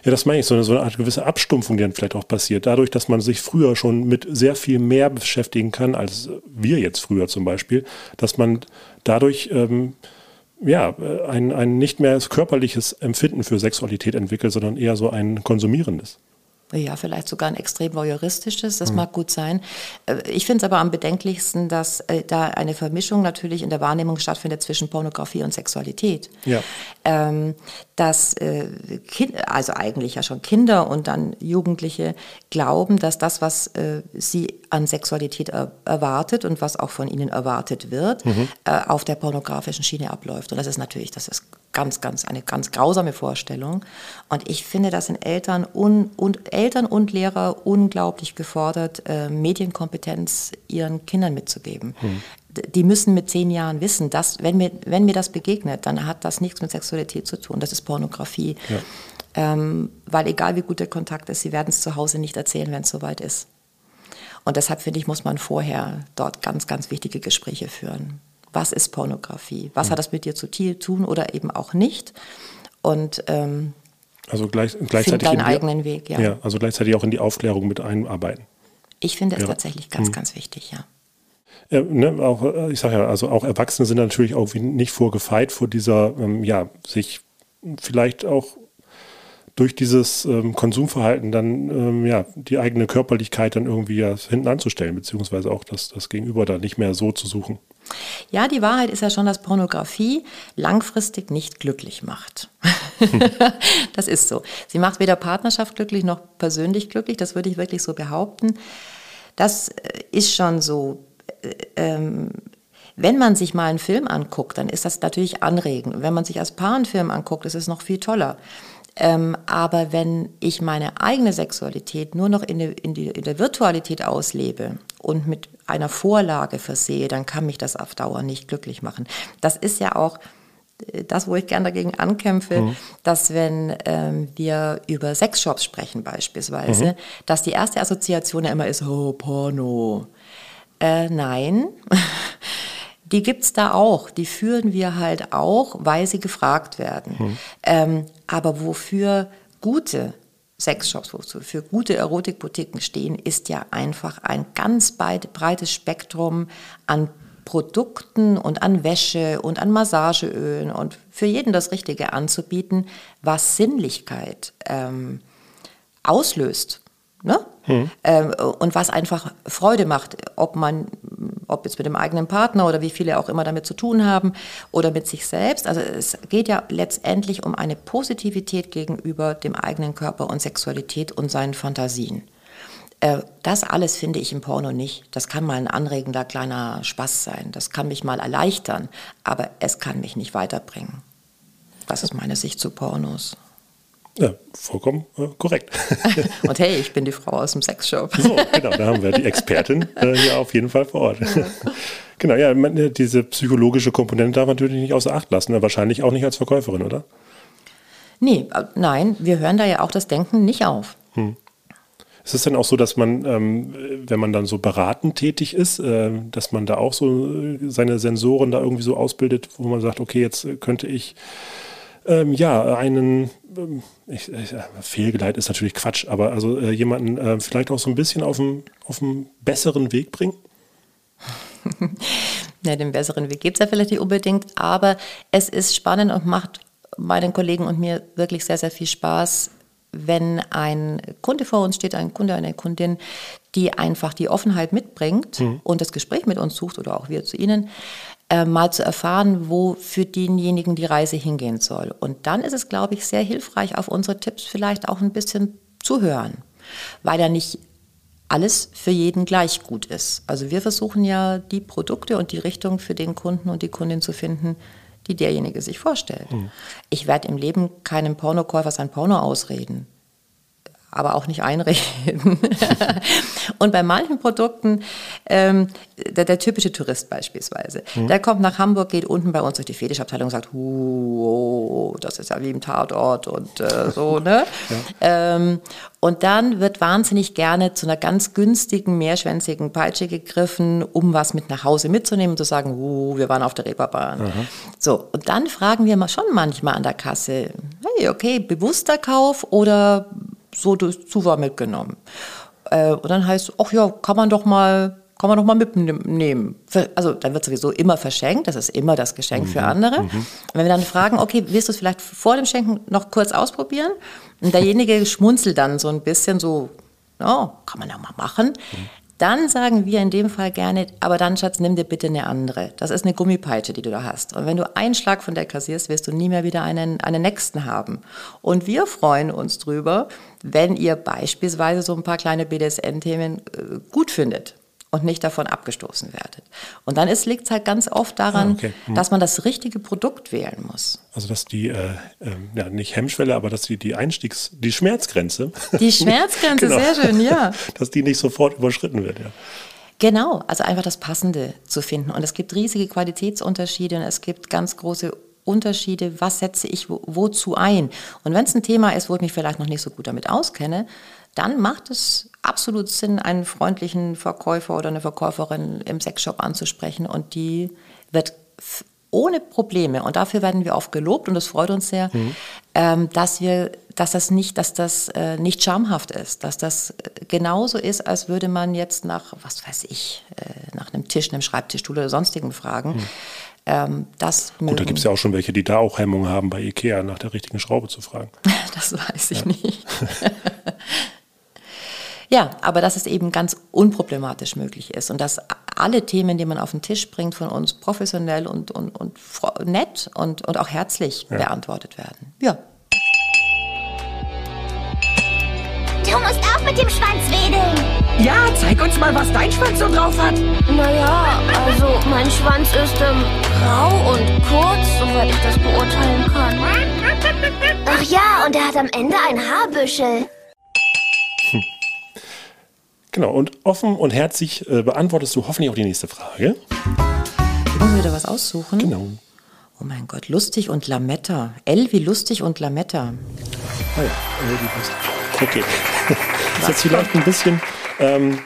Ja, das meine ich, so eine, so eine Art gewisse Abstumpfung, die dann vielleicht auch passiert. Dadurch, dass man sich früher schon mit sehr viel mehr beschäftigen kann, als wir jetzt früher zum Beispiel, dass man dadurch ähm, ja, ein, ein nicht mehr körperliches Empfinden für Sexualität entwickelt, sondern eher so ein konsumierendes. Ja, vielleicht sogar ein extrem voyeuristisches, das mag gut sein. Äh, Ich finde es aber am bedenklichsten, dass äh, da eine Vermischung natürlich in der Wahrnehmung stattfindet zwischen Pornografie und Sexualität. Ja. Ähm, dass äh, kind, also eigentlich ja schon Kinder und dann Jugendliche glauben, dass das, was äh, sie an Sexualität er erwartet und was auch von ihnen erwartet wird, äh, auf der pornografischen Schiene abläuft. Und das ist natürlich, das ist ganz, ganz eine ganz grausame Vorstellung. Und ich finde, das sind Eltern un, und Eltern und Lehrer unglaublich gefordert, äh, Medienkompetenz ihren Kindern mitzugeben. Die müssen mit zehn Jahren wissen, dass, wenn mir, wenn mir das begegnet, dann hat das nichts mit Sexualität zu tun. Das ist Pornografie. Ja. Ähm, weil egal wie gut der Kontakt ist, sie werden es zu Hause nicht erzählen, wenn es soweit ist. Und deshalb finde ich, muss man vorher dort ganz, ganz wichtige Gespräche führen. Was ist Pornografie? Was hat das mit dir zu tun oder eben auch nicht? Und ähm, Also gleich, gleichzeitig, deinen in die, eigenen Weg, ja. ja, also gleichzeitig auch in die Aufklärung mit einarbeiten. Ich finde es Ja. tatsächlich ganz, ganz wichtig, ja. Ja, ne, auch, äh, ich sage ja, also auch Erwachsene sind natürlich auch nicht vorgefeit vor dieser, ähm, ja, sich vielleicht auch durch dieses ähm, Konsumverhalten dann ähm, ja die eigene Körperlichkeit dann irgendwie ja hinten anzustellen, beziehungsweise auch das, das Gegenüber da nicht mehr so zu suchen. Ja, die Wahrheit ist ja schon, dass Pornografie langfristig nicht glücklich macht. das ist so. Sie macht weder Partnerschaft glücklich noch persönlich glücklich, das würde ich wirklich so behaupten. Das äh, ist schon so. Äh, ähm, wenn man sich mal einen Film anguckt, dann ist das natürlich anregend. Wenn man sich als Paar einen Film anguckt, ist es noch viel toller. Ähm, aber wenn ich meine eigene Sexualität nur noch in, der- in, die, in der Virtualität auslebe und mit einer Vorlage versehe, dann kann mich das auf Dauer nicht glücklich machen. Das ist ja auch äh, das, wo ich gern dagegen ankämpfe, dass wenn ähm, wir über Sexshops sprechen beispielsweise, dass die erste Assoziation ja immer ist, oh, Porno. Äh, nein, die gibt's da auch. Die führen wir halt auch, weil sie gefragt werden. Ähm, aber wofür gute Sexshops, wofür gute Erotikboutiquen stehen, ist ja einfach ein ganz breit- breites Spektrum an Produkten und an Wäsche und an Massageölen und für jeden das Richtige anzubieten, was Sinnlichkeit ähm, auslöst. Ne? Ähm, und was einfach Freude macht, ob man, ob jetzt mit dem eigenen Partner oder wie viele auch immer damit zu tun haben oder mit sich selbst. Also es geht ja letztendlich um eine Positivität gegenüber dem eigenen Körper und Sexualität und seinen Fantasien. Äh, Das alles finde ich im Porno nicht. Das kann mal ein anregender kleiner Spaß sein. Das kann mich mal erleichtern, aber es kann mich nicht weiterbringen. Das ist meine Sicht zu Pornos. Ja, vollkommen äh, korrekt. Und hey, ich bin die Frau aus dem Sexshop. So, genau, da haben wir die Expertin äh, hier auf jeden Fall vor Ort. genau, ja, man, diese psychologische Komponente darf man natürlich nicht außer Acht lassen, wahrscheinlich auch nicht als Verkäuferin, oder? Nee, äh, nein, wir hören da ja auch das Denken nicht auf. Ist es denn auch so, dass man, ähm, wenn man dann so beratend tätig ist, äh, dass man da auch so äh, seine Sensoren da irgendwie so ausbildet, wo man sagt, okay, jetzt könnte ich ähm, ja einen ich, ich, äh, fehlgeleitet ist natürlich Quatsch, aber also äh, jemanden äh, vielleicht auch so ein bisschen auf einen besseren Weg bringen? Ja, den besseren Weg gibt es ja vielleicht nicht unbedingt, aber es ist spannend und macht meinen Kollegen und mir wirklich sehr, sehr viel Spaß, wenn ein Kunde vor uns steht, ein Kunde, eine Kundin, die einfach die Offenheit mitbringt und das Gespräch mit uns sucht oder auch wir zu ihnen, äh, mal zu erfahren, wo für denjenigen die Reise hingehen soll. Und dann ist es, glaube ich, sehr hilfreich, auf unsere Tipps vielleicht auch ein bisschen zu hören, weil ja nicht alles für jeden gleich gut ist. Also wir versuchen ja die Produkte und die Richtung für den Kunden und die Kundin zu finden, die derjenige sich vorstellt. Ich werde im Leben keinem Pornokäufer sein Porno ausreden, aber auch nicht einreden. und bei manchen Produkten, ähm, der, der typische Tourist beispielsweise, der kommt nach Hamburg, geht unten bei uns durch die Fetischabteilung und sagt, "Huh, oh, das ist ja wie im Tatort und äh, so, ne? Ähm, und dann wird wahnsinnig gerne zu einer ganz günstigen, mehrschwänzigen Peitsche gegriffen, um was mit nach Hause mitzunehmen und zu sagen, uh, wir waren auf der Reeperbahn. So, und dann fragen wir mal schon manchmal an der Kasse, hey, okay, bewusster Kauf oder so durch Zufall mitgenommen? Äh, und dann heißt, ach ja, kann man doch mal, kann man doch mal mitnehmen. Also dann wird sowieso immer verschenkt, das ist immer das Geschenk für andere. Und wenn wir dann fragen, okay, willst du es vielleicht vor dem Schenken noch kurz ausprobieren? Und derjenige schmunzelt dann so ein bisschen so, ja, kann man ja mal machen. Dann sagen wir in dem Fall gerne, aber dann, Schatz, nimm dir bitte eine andere. Das ist eine Gummipeitsche, die du da hast. Und wenn du einen Schlag von der kassierst, wirst du nie mehr wieder einen, einen nächsten haben. Und wir freuen uns drüber, wenn ihr beispielsweise so ein paar kleine BDSN-Themen äh, gut findet und nicht davon abgestoßen werdet. Und dann liegt es halt ganz oft daran, Ah, okay. Hm. dass man das richtige Produkt wählen muss. Also dass die, äh, ähm, ja nicht Hemmschwelle, aber dass die, die Einstiegs-, die Schmerzgrenze, Die Schmerzgrenze, Genau. sehr schön, ja. dass die nicht sofort überschritten wird, ja. Genau, also einfach das Passende zu finden. Und es gibt riesige Qualitätsunterschiede und es gibt ganz große Unterschiede, was setze ich wo, wozu ein. Und wenn es ein Thema ist, wo ich mich vielleicht noch nicht so gut damit auskenne, dann macht es absolut Sinn, einen freundlichen Verkäufer oder eine Verkäuferin im Sexshop anzusprechen und die wird ohne Probleme, und dafür werden wir oft gelobt und das freut uns sehr, mhm. ähm, dass wir, dass das nicht, dass das äh, nicht schamhaft ist, dass das genauso ist, als würde man jetzt nach, was weiß ich, äh, nach einem Tisch, einem Schreibtischstuhl oder sonstigen fragen. Mhm. Ähm, das Gut, da gibt es ja auch schon welche, die da auch Hemmungen haben, bei Ikea nach der richtigen Schraube zu fragen. das weiß ich ja. nicht. Ja, aber dass es eben ganz unproblematisch möglich ist und dass alle Themen, die man auf den Tisch bringt, von uns professionell und, und, und nett und, und auch herzlich ja. beantwortet werden. Ja. Du musst auch mit dem Schwanz wedeln. Ja, zeig uns mal, was dein Schwanz so drauf hat. Naja, also mein Schwanz ist ähm, grau und kurz, soweit ich das beurteilen kann. Ach ja, und er hat am Ende ein Haarbüschel. Genau, und offen und herzlich äh, beantwortest du hoffentlich auch die nächste Frage. Ich muss wieder was aussuchen. Genau. Oh mein Gott, lustig und Lametta. L wie lustig und Lametta. Oh ja, L wie lustig. Okay. Das ist jetzt vielleicht ein bisschen. Ähm,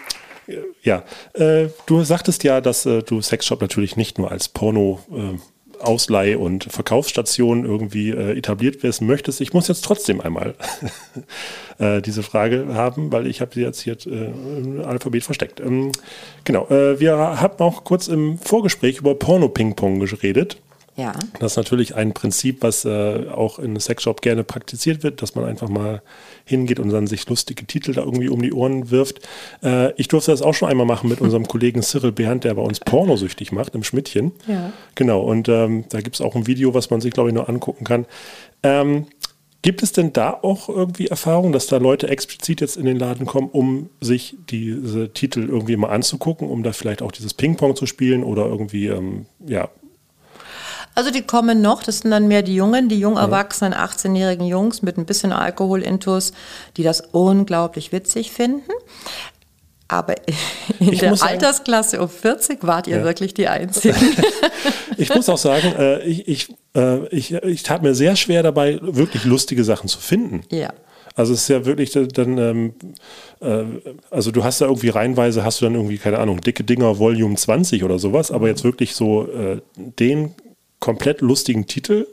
ja, äh, du sagtest ja, dass äh, du Sexshop natürlich nicht nur als Porno äh, Ausleih- und Verkaufsstation irgendwie äh, etabliert wissen möchtest. Ich muss jetzt trotzdem einmal äh, diese Frage haben, weil ich habe sie jetzt hier äh, im Alphabet versteckt. Ähm, genau, äh, wir haben auch kurz im Vorgespräch über Porno-Ping-Pong geredet. Ja. Das ist natürlich ein Prinzip, was äh, auch in Sexshop gerne praktiziert wird, dass man einfach mal hingeht und dann sich lustige Titel da irgendwie um die Ohren wirft. Äh, ich durfte das auch schon einmal machen mit unserem Kollegen Cyril Behand, der bei uns pornosüchtig macht, im Schmidtchen. Ja. Genau, und ähm, da gibt es auch ein Video, was man sich, glaube ich, nur angucken kann. Ähm, Gibt es denn da auch irgendwie Erfahrungen, dass da Leute explizit jetzt in den Laden kommen, um sich diese Titel irgendwie mal anzugucken, um da vielleicht auch dieses Ping-Pong zu spielen oder irgendwie, ähm, ja, also die kommen noch, das sind dann mehr die Jungen, die jung erwachsenen 18-jährigen Jungs mit ein bisschen Alkohol-Intus, die das unglaublich witzig finden. Aber in ich der Altersklasse um 40 wart ihr ja. wirklich die Einzigen. ich muss auch sagen, äh, ich, ich, äh, ich, ich tat mir sehr schwer dabei, wirklich lustige Sachen zu finden. Ja. Also es ist ja wirklich dann, ähm, äh, also du hast da irgendwie reinweise, hast du dann irgendwie, keine Ahnung, dicke Dinger Volume 20 oder sowas, aber jetzt wirklich so äh, den komplett lustigen Titel?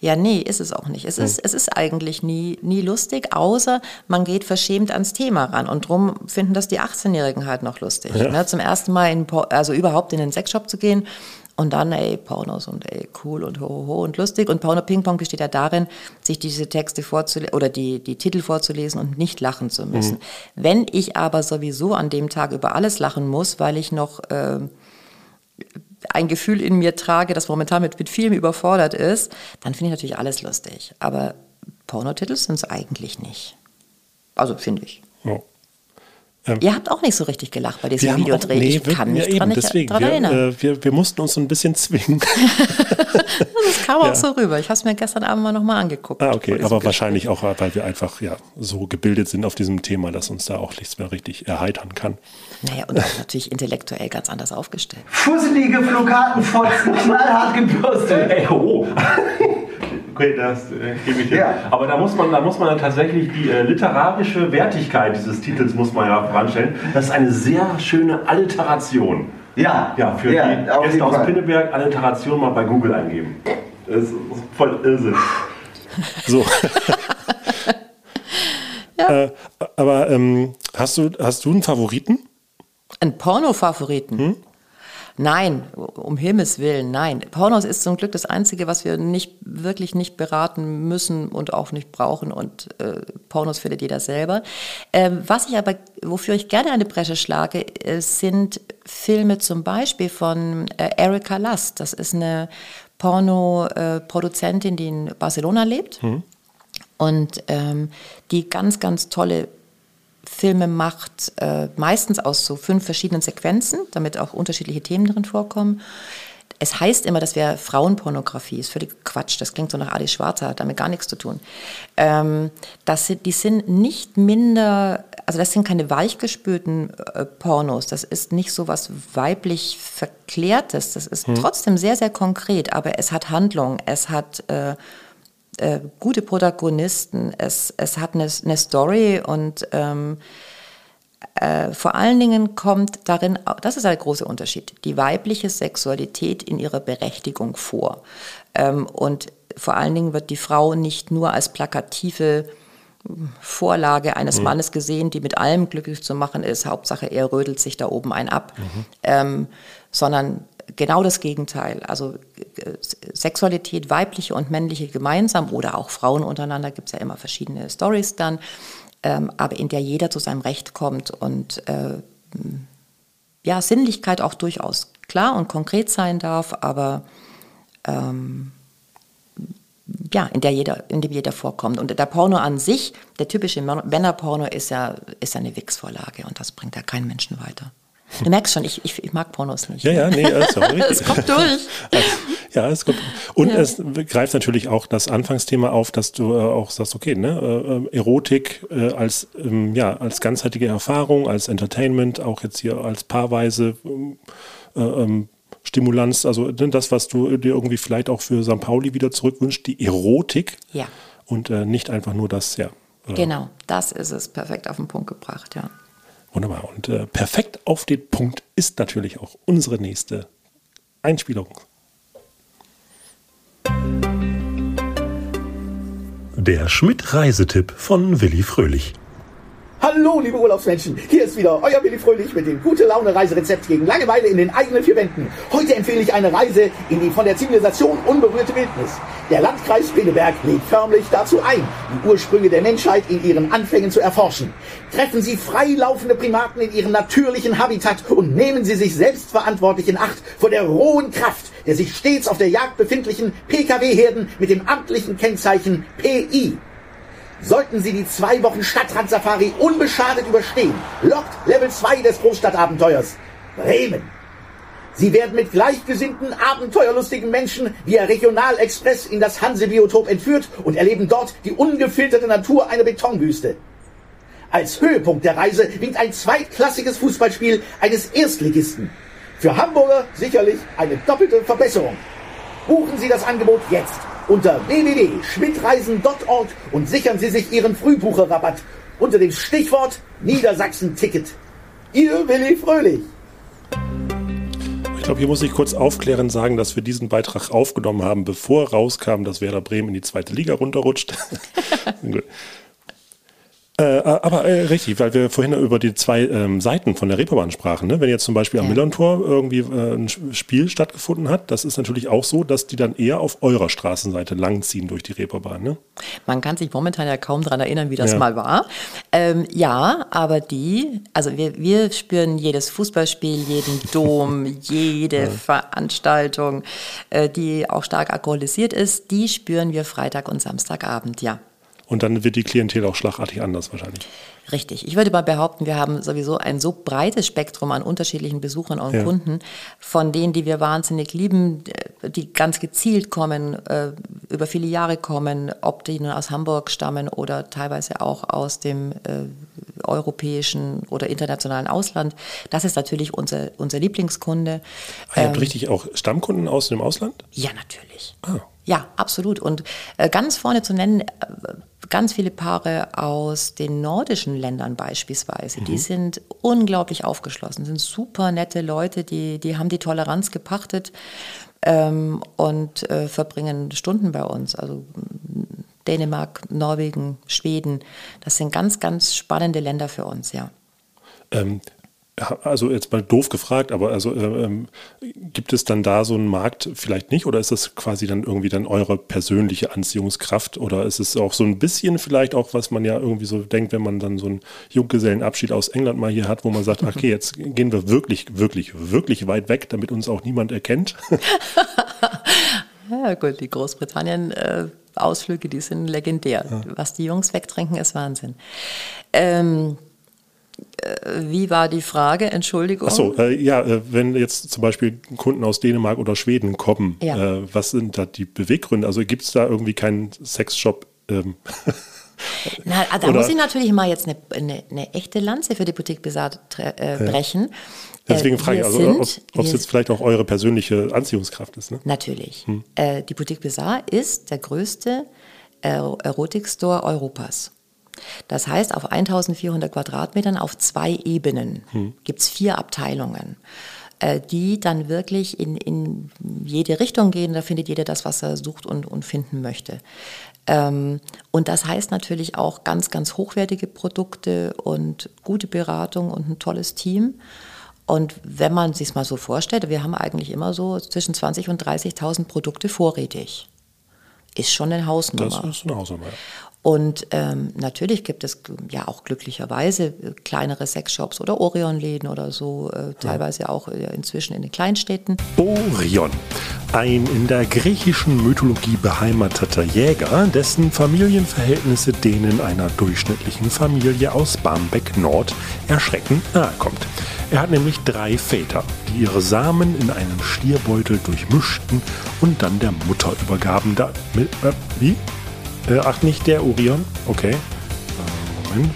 Ja, nee, ist es auch nicht. Es, hm. ist, es ist eigentlich nie, nie lustig, außer man geht verschämt ans Thema ran. Und darum finden das die 18-Jährigen halt noch lustig. Ja. Ne? Zum ersten Mal, in, also überhaupt in den Sexshop zu gehen und dann, ey, Pornos und ey, cool und ho, ho, ho und lustig. Und Porno Ping Pong besteht ja darin, sich diese Texte vorzulesen oder die, die Titel vorzulesen und nicht lachen zu müssen. Mhm. Wenn ich aber sowieso an dem Tag über alles lachen muss, weil ich noch äh, ein Gefühl in mir trage, das momentan mit, mit vielem überfordert ist, dann finde ich natürlich alles lustig. Aber Pornotitel sind es eigentlich nicht. Also finde ich. Ja. Ähm, Ihr habt auch nicht so richtig gelacht bei diesem Videodreh. Nee, ich kann mich ja, dran, nicht, deswegen, dran wir, erinnern. Äh, wir, wir, mussten uns so ein bisschen zwingen. das kam ja. auch so rüber. Ich habe es mir gestern Abend mal nochmal angeguckt. Ah, okay. Aber Gespräch. wahrscheinlich auch, weil wir einfach ja, so gebildet sind auf diesem Thema, dass uns da auch nichts mehr richtig erheitern kann. Naja, und auch natürlich intellektuell ganz anders aufgestellt. Fusselige Flokatenfotzen, knallhart gebürstet. Ey, oh. Okay, das äh, gebe ich dir. Ja. Aber da muss man, da muss man dann tatsächlich die äh, literarische Wertigkeit dieses Titels muss man ja voranstellen. Das ist eine sehr schöne Alliteration. Ja. Ja, für ja, die Gäste aus Fall. Pinneberg Alliteration mal bei Google eingeben. Das ist voll Irrsinn. So. ja. Äh, aber ähm, hast, du, hast du einen Favoriten? Einen Porno-Favoriten? Hm? Nein, um Himmels Willen, nein. Pornos ist zum Glück das Einzige, was wir nicht wirklich nicht beraten müssen und auch nicht brauchen. Und äh, Pornos findet jeder selber. Ähm, was ich aber, wofür ich gerne eine Bresche schlage, äh, sind Filme zum Beispiel von äh, Erika Last. Das ist eine Porno-Produzentin, die in Barcelona lebt. Mhm. Und ähm, die ganz, ganz tolle Filme macht, äh, meistens aus so fünf verschiedenen Sequenzen, damit auch unterschiedliche Themen drin vorkommen. es heißt immer, das wäre Frauenpornografie, ist völlig Quatsch. Das klingt so nach Adi Schwarzer, hat damit gar nichts zu tun. Ähm, das sind, die sind nicht minder, also das sind keine weichgespülten äh, Pornos. Das ist nicht so was weiblich Verklärtes. Das ist hm. trotzdem sehr, sehr konkret, aber es hat Handlung, es hat äh, äh, gute Protagonisten, es, es hat eine, eine Story und ähm, äh, vor allen Dingen kommt darin, das ist ein großer Unterschied, die weibliche Sexualität in ihrer Berechtigung vor. Ähm, und vor allen Dingen wird die Frau nicht nur als plakative Vorlage eines mhm. Mannes gesehen, die mit allem glücklich zu machen ist. Hauptsache, er rödelt sich da oben ein ab. Mhm. Ähm, sondern genau das Gegenteil. Also äh, Sexualität, weibliche und männliche gemeinsam oder auch Frauen untereinander, gibt es ja immer verschiedene Stories dann ähm, aber in der jeder zu seinem Recht kommt und äh, ja, Sinnlichkeit auch durchaus klar und konkret sein darf, aber ähm, ja, in der jeder, in dem jeder vorkommt. Und der Porno an sich, der typische Männerporno, ist ja, ist eine Wix-Vorlage und das bringt ja keinen Menschen weiter. Du merkst schon, ich, ich, ich mag Pornos nicht. Ja, ja, nee, sorry. es kommt durch. ja, es kommt. Und ja. es greift natürlich auch das Anfangsthema auf, dass du äh, auch sagst, okay, ne, äh, Erotik äh, als, ähm, ja, als ganzheitliche Erfahrung, als Entertainment, auch jetzt hier als paarweise äh, ähm, Stimulanz, also ne, das, was du dir irgendwie vielleicht auch für St. Pauli wieder zurückwünschst, die Erotik. Ja. Und äh, nicht einfach nur das, ja. Äh, genau, das ist es perfekt auf den Punkt gebracht, ja. Wunderbar. Und äh, perfekt auf den Punkt ist natürlich auch unsere nächste Einspielung. Der Schmidt-Reisetipp von Willi Fröhlich. Hallo, liebe Urlaubsmenschen. Hier ist wieder euer Willi Fröhlich mit dem gute Laune Reiserezept gegen Langeweile in den eigenen vier Wänden. Heute empfehle ich eine Reise in die von der Zivilisation unberührte Wildnis. Der Landkreis Pinneberg lädt förmlich dazu ein, die Ursprünge der Menschheit in ihren Anfängen zu erforschen. Treffen Sie freilaufende Primaten in ihrem natürlichen Habitat und nehmen Sie sich selbstverantwortlich in Acht vor der rohen Kraft der sich stets auf der Jagd befindlichen Pkw-Herden mit dem amtlichen Kennzeichen PI. Sollten Sie die zwei Wochen Stadtrand-Safari unbeschadet überstehen, lockt Level 2 des Großstadtabenteuers Bremen. Sie werden mit gleichgesinnten, abenteuerlustigen Menschen via Regionalexpress in das Hansebiotop entführt und erleben dort die ungefilterte Natur einer Betonwüste. Als Höhepunkt der Reise winkt ein zweitklassiges Fußballspiel eines Erstligisten. Für Hamburger sicherlich eine doppelte Verbesserung. Buchen Sie das Angebot jetzt unter www.schmidtreisen.org und sichern Sie sich Ihren Frühbucherrabatt unter dem Stichwort Niedersachsen-Ticket. Ihr Willi Fröhlich. Ich glaube, hier muss ich kurz aufklären sagen, dass wir diesen Beitrag aufgenommen haben, bevor rauskam, dass Werder Bremen in die zweite Liga runterrutscht. Äh, äh, aber äh, richtig, weil wir vorhin über die zwei ähm, Seiten von der Reeperbahn sprachen. Ne? Wenn jetzt zum Beispiel am ja. Millerntor irgendwie äh, ein Spiel stattgefunden hat, das ist natürlich auch so, dass die dann eher auf eurer Straßenseite langziehen durch die Reeperbahn. Ne? Man kann sich momentan ja kaum daran erinnern, wie das ja. mal war. Ähm, ja, aber die, also wir, wir spüren jedes Fußballspiel, jeden Dom, jede ja. Veranstaltung, äh, die auch stark alkoholisiert ist, die spüren wir Freitag und Samstagabend, ja. Und dann wird die Klientel auch schlagartig anders wahrscheinlich. Richtig. Ich würde mal behaupten, wir haben sowieso ein so breites Spektrum an unterschiedlichen Besuchern und ja. Kunden, von denen, die wir wahnsinnig lieben, die ganz gezielt kommen, äh, über viele Jahre kommen, ob die nun aus Hamburg stammen oder teilweise auch aus dem äh, europäischen oder internationalen Ausland. Das ist natürlich unser, unser Lieblingskunde. Ah, ihr habt ähm, richtig auch Stammkunden aus dem Ausland? Ja, natürlich. Ah. Ja, absolut. Und äh, ganz vorne zu nennen, äh, ganz viele Paare aus den nordischen Ländern beispielsweise, mhm. die sind unglaublich aufgeschlossen, sind super nette Leute, die, die haben die Toleranz gepachtet ähm, und äh, verbringen Stunden bei uns. Also Dänemark, Norwegen, Schweden, das sind ganz, ganz spannende Länder für uns, ja. Ähm, also jetzt mal doof gefragt, aber also äh, ähm, gibt es dann da so einen Markt vielleicht nicht oder ist das quasi dann irgendwie dann eure persönliche Anziehungskraft oder ist es auch so ein bisschen vielleicht auch, was man ja irgendwie so denkt, wenn man dann so einen Junggesellenabschied aus England mal hier hat, wo man sagt, okay, jetzt gehen wir wirklich, wirklich, wirklich weit weg, damit uns auch niemand erkennt. ja gut, die Großbritannien äh, Ausflüge, die sind legendär. Ja. Was die Jungs wegtrinken, ist Wahnsinn. Ähm, Äh, wie war die Frage? Entschuldigung. Achso, äh, ja, äh, wenn jetzt zum Beispiel Kunden aus Dänemark oder Schweden kommen, Ja. äh, was sind da die Beweggründe? Also gibt es da irgendwie keinen Sexshop? Ähm, Na, ah, da Oder- muss ich natürlich mal jetzt eine, eine, eine echte Lanze für die Boutique Bizarre äh, Ja. brechen. deswegen Äh, frage ich, also, ob es jetzt vielleicht auch eure persönliche Anziehungskraft ist. Ne? Natürlich. Hm. Äh, die Boutique Bizarre ist der größte äh, Erotikstore Europas. Das heißt, auf 1400 Quadratmetern auf zwei Ebenen Hm. gibt es vier Abteilungen, äh, die dann wirklich in, in jede Richtung gehen. Da findet jeder das, was er sucht und, und finden möchte. Ähm, und das heißt natürlich auch ganz, ganz hochwertige Produkte und gute Beratung und ein tolles Team. Und wenn man sich mal so vorstellt, wir haben eigentlich immer so zwischen 20.000 und 30.000 Produkte vorrätig. Ist schon eine Hausnummer. Das ist eine Hausnummer. ja. Und ähm, natürlich gibt es ja auch glücklicherweise äh, kleinere Sexshops oder Orion-Läden oder so, äh, teilweise auch äh, inzwischen in den Kleinstädten. Orion, ein in der griechischen Mythologie beheimateter Jäger, dessen Familienverhältnisse denen einer durchschnittlichen Familie aus Barmbek Nord erschreckend nahe kommt. Er hat nämlich drei Väter, die ihre Samen in einem Stierbeutel durchmischten und dann der Mutter übergaben. Da, mit, äh, wie? Äh, ach, nicht der Orion? Okay. Äh, Moment.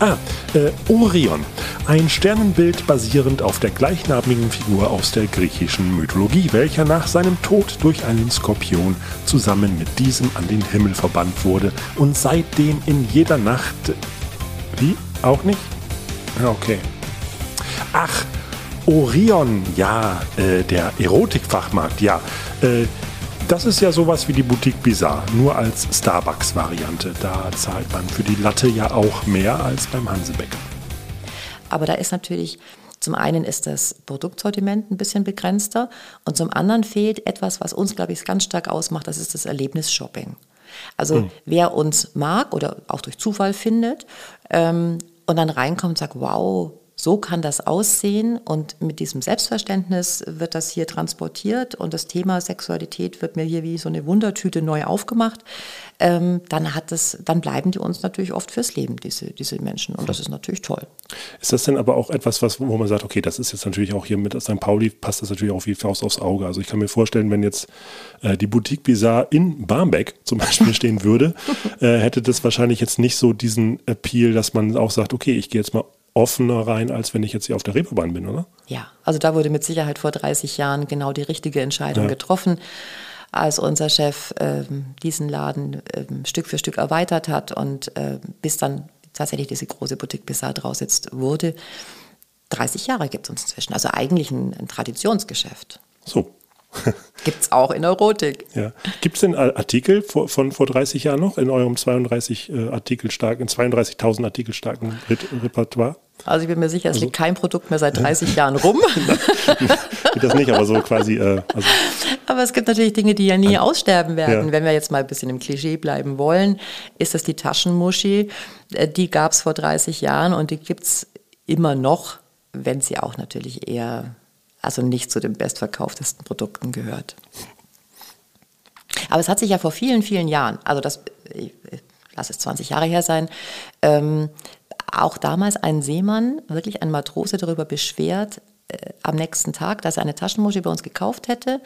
Ah, äh, Orion. Ein Sternenbild basierend auf der gleichnamigen Figur aus der griechischen Mythologie, welcher nach seinem Tod durch einen Skorpion zusammen mit diesem an den Himmel verbannt wurde und seitdem in jeder Nacht. Wie? Auch nicht? Ja, okay. Ach, Orion, ja, äh, der Erotikfachmarkt, ja. Äh, das ist ja sowas wie die Boutique Bizarre, nur als Starbucks-Variante. Da zahlt man für die Latte ja auch mehr als beim Hansebäcker. Aber da ist natürlich, zum einen ist das Produktsortiment ein bisschen begrenzter und zum anderen fehlt etwas, was uns, glaube ich, ganz stark ausmacht, das ist das Erlebnisshopping. Also Hm. wer uns mag oder auch durch Zufall findet ähm, und dann reinkommt und sagt, wow, so kann das aussehen und mit diesem Selbstverständnis wird das hier transportiert und das Thema Sexualität wird mir hier wie so eine Wundertüte neu aufgemacht, ähm, dann hat das, dann bleiben die uns natürlich oft fürs Leben, diese, diese Menschen. Und das ist natürlich toll. Ist das denn aber auch etwas, was, wo man sagt, okay, das ist jetzt natürlich auch hier mit St. Pauli, passt das natürlich auch wie Faust aufs Auge. Also ich kann mir vorstellen, wenn jetzt äh, die Boutique Bizarre in Barmbek zum Beispiel stehen würde, äh, hätte das wahrscheinlich jetzt nicht so diesen Appeal, dass man auch sagt, okay, ich gehe jetzt mal offener rein, als wenn ich jetzt hier auf der Reeperbahn bin, oder? Ja, also da wurde mit Sicherheit vor 30 Jahren genau die richtige Entscheidung Ja. getroffen, als unser Chef ähm, diesen Laden ähm, Stück für Stück erweitert hat und äh, bis dann tatsächlich diese große Boutique Bizarre draus jetzt wurde. 30 Jahre gibt es uns inzwischen, also eigentlich ein, ein Traditionsgeschäft. So. Gibt es auch in Erotik. Ja. Gibt es denn Artikel vor, von vor 30 Jahren noch in eurem 32 äh, Artikel starken, 32.000 Artikel starken Re Repertoire? Also ich bin mir sicher, es Also- liegt kein Produkt mehr seit 30 Jahren rum. Geht das nicht, aber so quasi, äh, also Aber es gibt natürlich Dinge, die ja nie aussterben werden. Ja. Wenn wir jetzt mal ein bisschen im Klischee bleiben wollen, ist das die Taschenmuschi. Äh, Die gab es vor 30 Jahren und die gibt es immer noch, wenn sie auch natürlich eher, also nicht zu den bestverkauftesten Produkten gehört. Aber es hat sich ja vor vielen, vielen Jahren, also das, ich, ich lass es 20 Jahre her sein, ähm, auch damals ein Seemann, wirklich ein Matrose darüber beschwert, äh, am nächsten Tag, dass er eine Taschenmuschi bei uns gekauft hätte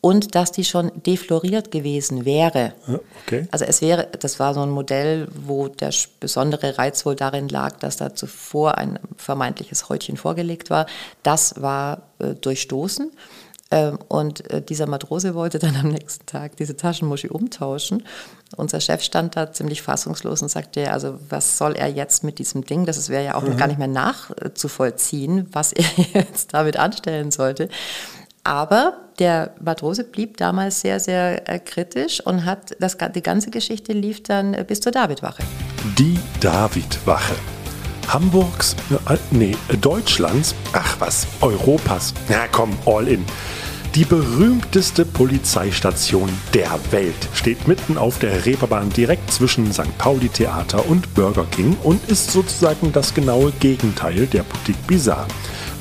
und dass die schon defloriert gewesen wäre. ja, okay. Also es wäre, das war so ein Modell, wo der besondere Reiz wohl darin lag, dass da zuvor ein vermeintliches Häutchen vorgelegt war. Das war äh, durchstoßen. Ähm, und äh, dieser Matrose wollte dann am nächsten Tag diese Taschenmuschi umtauschen. Unser Chef stand da ziemlich fassungslos und sagte, also was soll er jetzt mit diesem Ding? Das wäre ja auch Mhm. gar nicht mehr nachzuvollziehen, was er jetzt damit anstellen sollte. Aber der Matrose blieb damals sehr, sehr äh, kritisch und hat das, die ganze Geschichte lief dann äh, bis zur Davidwache. Die Davidwache. Hamburgs, äh, nee, Deutschlands, ach was, Europas, na komm, all in. Die berühmteste Polizeistation der Welt steht mitten auf der Reeperbahn direkt zwischen St. Pauli Theater und Burger King und ist sozusagen das genaue Gegenteil der Boutique Bizarre.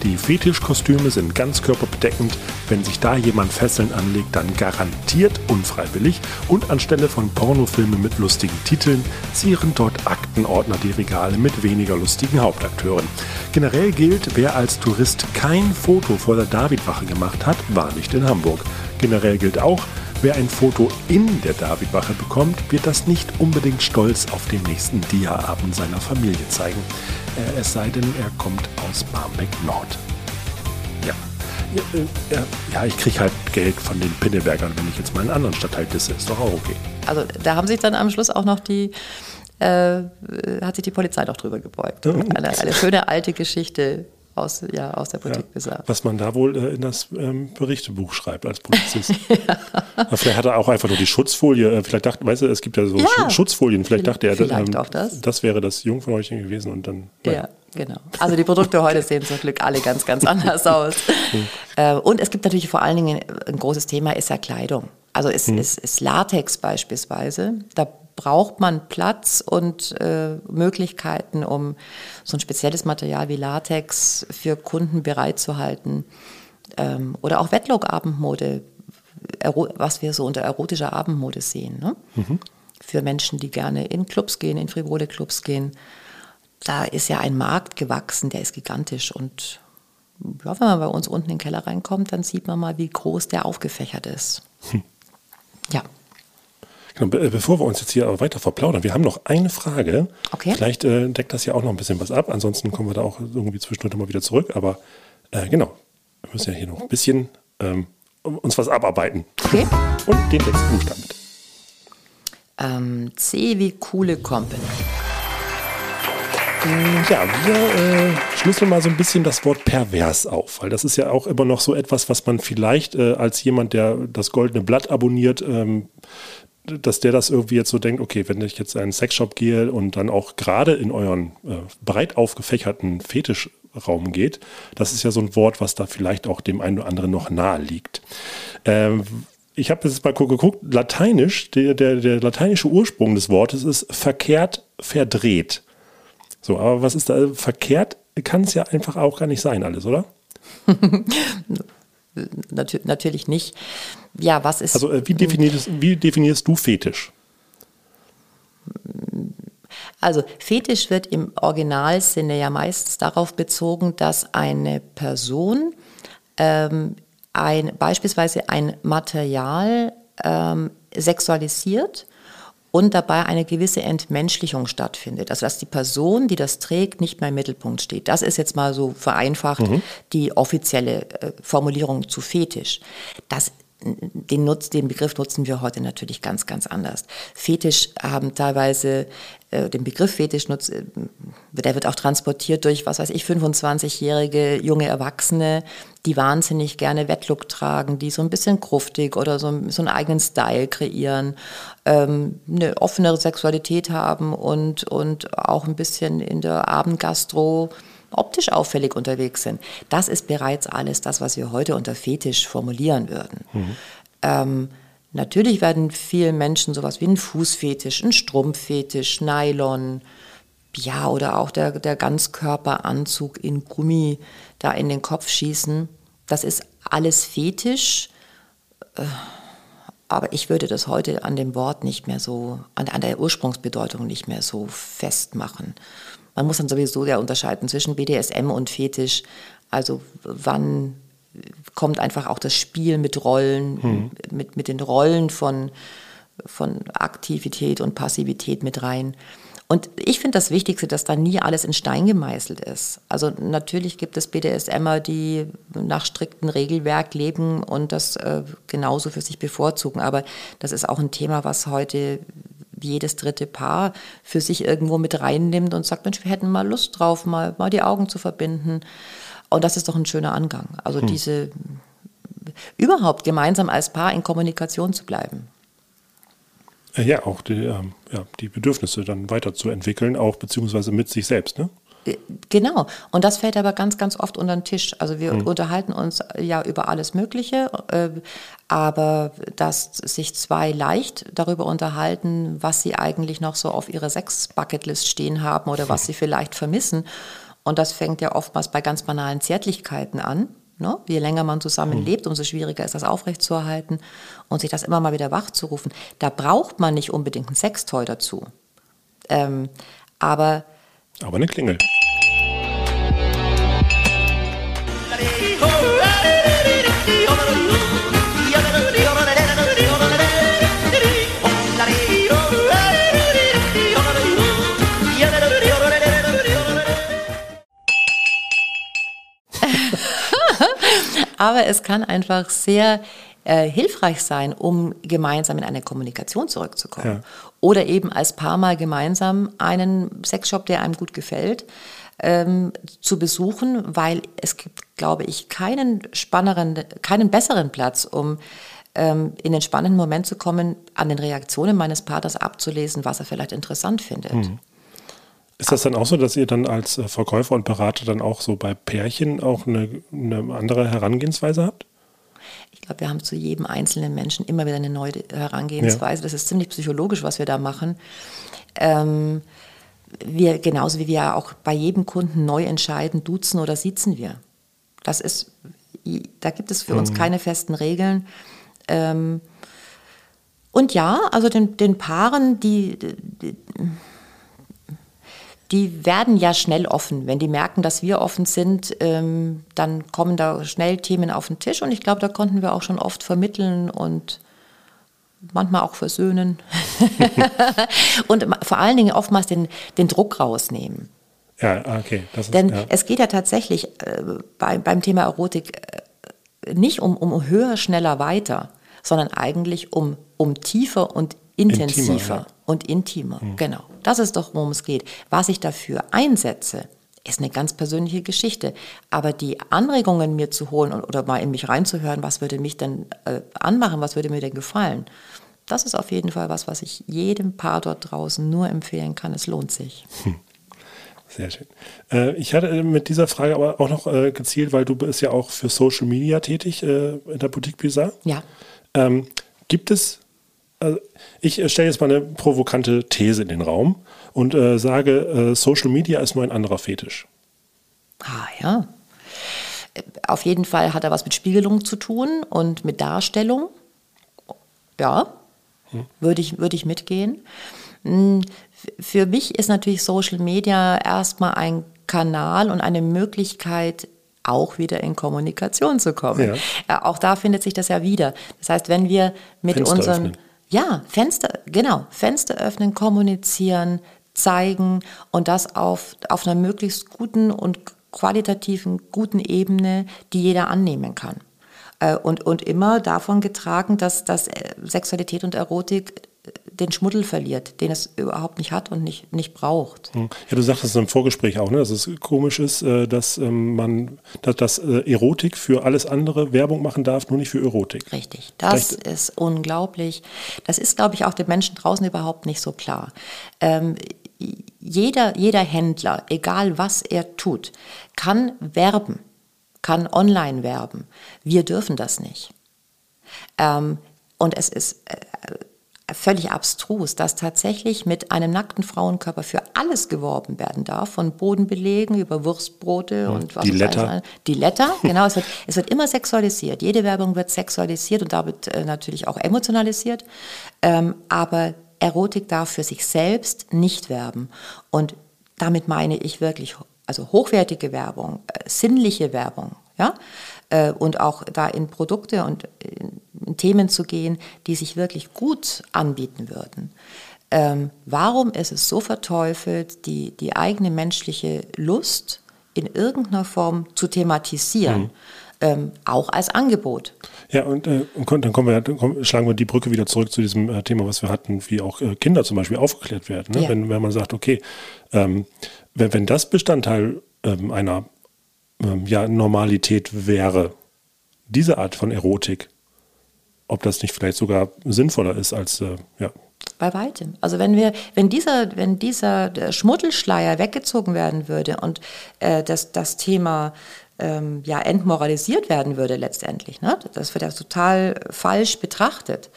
Die Fetischkostüme sind ganz körperbedeckend. Wenn sich da jemand Fesseln anlegt, dann garantiert unfreiwillig. Und anstelle von Pornofilmen mit lustigen Titeln zieren dort Aktenordner die Regale mit weniger lustigen Hauptakteuren. Generell gilt, wer als Tourist kein Foto vor der Davidwache gemacht hat, war nicht in Hamburg. Generell gilt auch, Wer ein Foto in der Davidwache bekommt, wird das nicht unbedingt stolz auf dem nächsten Dia-Abend seiner Familie zeigen. Es sei denn, er kommt aus Barmbek Nord. Ja. Ja, äh, ja ich kriege halt Geld von den Pinnebergern, wenn ich jetzt mal einen anderen Stadtteil disse. Ist doch auch okay. Also da haben sich dann am Schluss auch noch die, äh, hat sich die Polizei noch drüber gebeugt. Eine, eine schöne alte Geschichte aus, ja, aus der Boutique ja, Was man da wohl äh, in das ähm, Berichtebuch schreibt als Polizist. ja. Vielleicht hat er auch einfach nur die Schutzfolie, äh, vielleicht dachte, weißt du, es gibt ja so ja. Schutzfolien, vielleicht dachte er, vielleicht ähm, das. das wäre das Jungfräulein gewesen und dann. Ja, genau. Also die Produkte heute sehen zum Glück alle ganz, ganz anders aus. Hm. Äh, und es gibt natürlich vor allen Dingen ein großes Thema ist ja Kleidung. Also es hm. ist, ist Latex beispielsweise. Da braucht man Platz und äh, Möglichkeiten, um so ein spezielles Material wie Latex für Kunden bereitzuhalten. Ähm, oder auch Wetlock-Abendmode, was wir so unter erotischer Abendmode sehen. Ne? Mhm. Für Menschen, die gerne in Clubs gehen, in frivole Clubs gehen. Da ist ja ein Markt gewachsen, der ist gigantisch. Und ja, wenn man bei uns unten in den Keller reinkommt, dann sieht man mal, wie groß der aufgefächert ist. Hm. Ja. Genau, äh, bevor wir uns jetzt hier weiter verplaudern, wir haben noch eine Frage. Okay. Vielleicht äh, deckt das ja auch noch ein bisschen was ab. Ansonsten kommen wir da auch irgendwie zwischendurch mal wieder zurück. Aber äh, genau, wir müssen ja hier noch ein bisschen ähm, uns was abarbeiten. Okay. Und den nächsten Buchstaben bitte. Ähm, C wie coole Company. Ja, wir äh, schlüsseln mal so ein bisschen das Wort pervers auf, weil das ist ja auch immer noch so etwas, was man vielleicht äh, als jemand, der das Goldene Blatt abonniert, ähm, dass der das irgendwie jetzt so denkt, okay, wenn ich jetzt in einen Sexshop gehe und dann auch gerade in euren äh, breit aufgefächerten Fetischraum geht, das ist ja so ein Wort, was da vielleicht auch dem einen oder anderen noch nahe liegt. Ähm, ich habe jetzt mal geguckt, lateinisch, der, der, der lateinische Ursprung des Wortes ist verkehrt verdreht. So, aber was ist da verkehrt? Kann es ja einfach auch gar nicht sein, alles, oder? natürlich nicht. Ja, was ist. Also, äh, wie definierst, wie definierst du Fetisch? Also Fetisch wird im Originalsinne ja meistens darauf bezogen, dass eine Person ähm, ein, beispielsweise ein Material ähm, sexualisiert und dabei eine gewisse Entmenschlichung stattfindet. Also dass die Person, die das trägt, nicht mehr im Mittelpunkt steht. Das ist jetzt mal so vereinfacht mhm. die offizielle äh, Formulierung zu Fetisch. Das den, Nutz, den Begriff nutzen wir heute natürlich ganz, ganz anders. Fetisch haben teilweise, äh, den Begriff Fetisch nutzt, äh, der wird auch transportiert durch, was weiß ich, 25-jährige junge Erwachsene, die wahnsinnig gerne Wettlook tragen, die so ein bisschen kruftig oder so, so einen eigenen Style kreieren, ähm, eine offenere Sexualität haben und, und auch ein bisschen in der Abendgastro optisch auffällig unterwegs sind. Das ist bereits alles das, was wir heute unter Fetisch formulieren würden. Mhm. Ähm, natürlich werden vielen Menschen sowas wie ein Fußfetisch, ein Strumpffetisch, Nylon, ja, oder auch der, der Ganzkörperanzug in Gummi da in den Kopf schießen. Das ist alles Fetisch. Äh, aber ich würde das heute an dem Wort nicht mehr so, an, an der Ursprungsbedeutung nicht mehr so festmachen. Man muss dann sowieso ja unterscheiden zwischen BDSM und Fetisch. Also wann kommt einfach auch das Spiel mit Rollen, hm. mit, mit den Rollen von, von Aktivität und Passivität mit rein. Und ich finde das Wichtigste, dass da nie alles in Stein gemeißelt ist. Also natürlich gibt es BDSMer, die nach striktem Regelwerk leben und das äh, genauso für sich bevorzugen. Aber das ist auch ein Thema, was heute jedes dritte Paar für sich irgendwo mit reinnimmt und sagt, Mensch, wir hätten mal Lust drauf, mal, mal die Augen zu verbinden. Und das ist doch ein schöner Angang. Also hm. diese überhaupt gemeinsam als Paar in Kommunikation zu bleiben. Ja, auch die, ähm, ja, die Bedürfnisse dann weiterzuentwickeln, auch beziehungsweise mit sich selbst, ne? Genau. Und das fällt aber ganz, ganz oft unter den Tisch. Also wir mhm. unterhalten uns ja über alles Mögliche, äh, aber dass sich zwei leicht darüber unterhalten, was sie eigentlich noch so auf ihrer Sex-Bucketlist stehen haben oder was sie vielleicht vermissen Und das fängt ja oftmals bei ganz banalen Zärtlichkeiten an. Ne? Je länger man zusammen Hm. lebt, umso schwieriger ist das aufrechtzuerhalten und sich das immer mal wieder wachzurufen. Da braucht man nicht unbedingt ein Sextoy dazu. Ähm, aber Aber eine Klingel. Aber es kann einfach sehr äh, hilfreich sein, um gemeinsam in eine Kommunikation zurückzukommen. Ja. Oder eben als Paar mal gemeinsam einen Sexshop, der einem gut gefällt, ähm, zu besuchen, weil es gibt, glaube ich, keinen spannenderen, keinen besseren Platz, um ähm, in den spannenden Moment zu kommen, an den Reaktionen meines Partners abzulesen, was er vielleicht interessant findet. Hm. Ist das dann auch so, dass ihr dann als äh, Verkäufer und Berater dann auch so bei Pärchen auch eine, eine andere Herangehensweise habt? Ich glaube, wir haben zu jedem einzelnen Menschen immer wieder eine neue Herangehensweise. Das ist ziemlich psychologisch, was wir da machen. Ähm, wir, genauso wie wir ja auch bei jedem Kunden neu entscheiden, duzen oder siezen wir. Das ist, da gibt es für uns Mhm. keine festen Regeln. Ähm, und ja, also den, den Paaren, die, die, die werden ja schnell offen. Wenn die merken, dass wir offen sind, ähm, dann kommen da schnell Themen auf den Tisch. Und ich glaube, da konnten wir auch schon oft vermitteln und manchmal auch versöhnen. und vor allen Dingen oftmals den, den Druck rausnehmen. Ja, okay. Ist, Denn ja. es geht ja tatsächlich äh, bei, beim Thema Erotik äh, nicht um, um höher, schneller, weiter, sondern eigentlich um, um tiefer und intensiver Intimer, ja. und intimer. Mhm. Genau. Das ist doch, worum es geht. Was ich dafür einsetze, ist eine ganz persönliche Geschichte. Aber die Anregungen mir zu holen oder mal in mich reinzuhören, was würde mich denn äh, anmachen, was würde mir denn gefallen, das ist auf jeden Fall was, was ich jedem Paar dort draußen nur empfehlen kann. Es lohnt sich. Sehr schön. Äh, ich hatte mit dieser Frage aber auch noch äh, gezielt, weil du bist ja auch für Social Media tätig äh, in der Boutique Bizarre. Ja. Ähm, gibt es, also ich äh, stelle jetzt mal eine provokante These in den Raum und äh, sage, äh, Social Media ist nur ein anderer Fetisch. Ah ja. Auf jeden Fall hat er was mit Spiegelung zu tun und mit Darstellung. Ja, würde ich, würde ich mitgehen. Hm, Für mich ist natürlich Social Media erstmal ein Kanal und eine Möglichkeit, auch wieder in Kommunikation zu kommen. Ja. Ja, auch da findet sich das ja wieder. Das heißt, wenn wir mit Fenster unseren öffnen. Ja, Fenster, genau, Fenster öffnen, kommunizieren, zeigen und das auf, auf einer möglichst guten und qualitativen, guten Ebene, die jeder annehmen kann. Äh, Und, und immer davon getragen, dass, dass äh, Sexualität und Erotik den Schmuddel verliert, den es überhaupt nicht hat und nicht, nicht braucht. Hm. Ja, du sagtest im Vorgespräch auch, ne, dass es komisch ist, äh, dass ähm, man, dass, dass äh, Erotik für alles andere Werbung machen darf, nur nicht für Erotik. Richtig. Das Vielleicht- ist unglaublich. Das ist, glaube ich, auch den Menschen draußen überhaupt nicht so klar. Ähm, jeder, jeder Händler, egal was er tut, kann werben, kann online werben. Wir dürfen das nicht. Ähm, und es ist äh, völlig abstrus, dass tatsächlich mit einem nackten Frauenkörper für alles geworben werden darf, von Bodenbelegen über Wurstbrote Ja, und was die Letter. Die Letter, genau. Es wird, es wird immer sexualisiert. Jede Werbung wird sexualisiert und damit äh, natürlich auch emotionalisiert. Ähm, aber Erotik darf für sich selbst nicht werben. Und damit meine ich wirklich, also hochwertige Werbung, äh, sinnliche Werbung, ja, äh, und auch da in Produkte und in, in Themen zu gehen, die sich wirklich gut anbieten würden. Ähm, warum ist es so verteufelt, die, die eigene menschliche Lust in irgendeiner Form zu thematisieren, Mhm. ähm, auch als Angebot? Ja, und, äh, und dann, kommen wir, dann schlagen wir die Brücke wieder zurück zu diesem äh, Thema, was wir hatten, wie auch äh, Kinder zum Beispiel aufgeklärt werden. Ne? Ja. Wenn, wenn man sagt, okay, ähm, wenn, wenn das Bestandteil ähm, einer ähm, ja, Normalität wäre, diese Art von Erotik, ob das nicht vielleicht sogar sinnvoller ist als, äh, ja, Bei weitem. Also wenn wir, wenn dieser, wenn dieser äh, Schmuddelschleier weggezogen werden würde und äh, das, das Thema ähm, ja entmoralisiert werden würde letztendlich, ne? das wird ja total falsch betrachtet.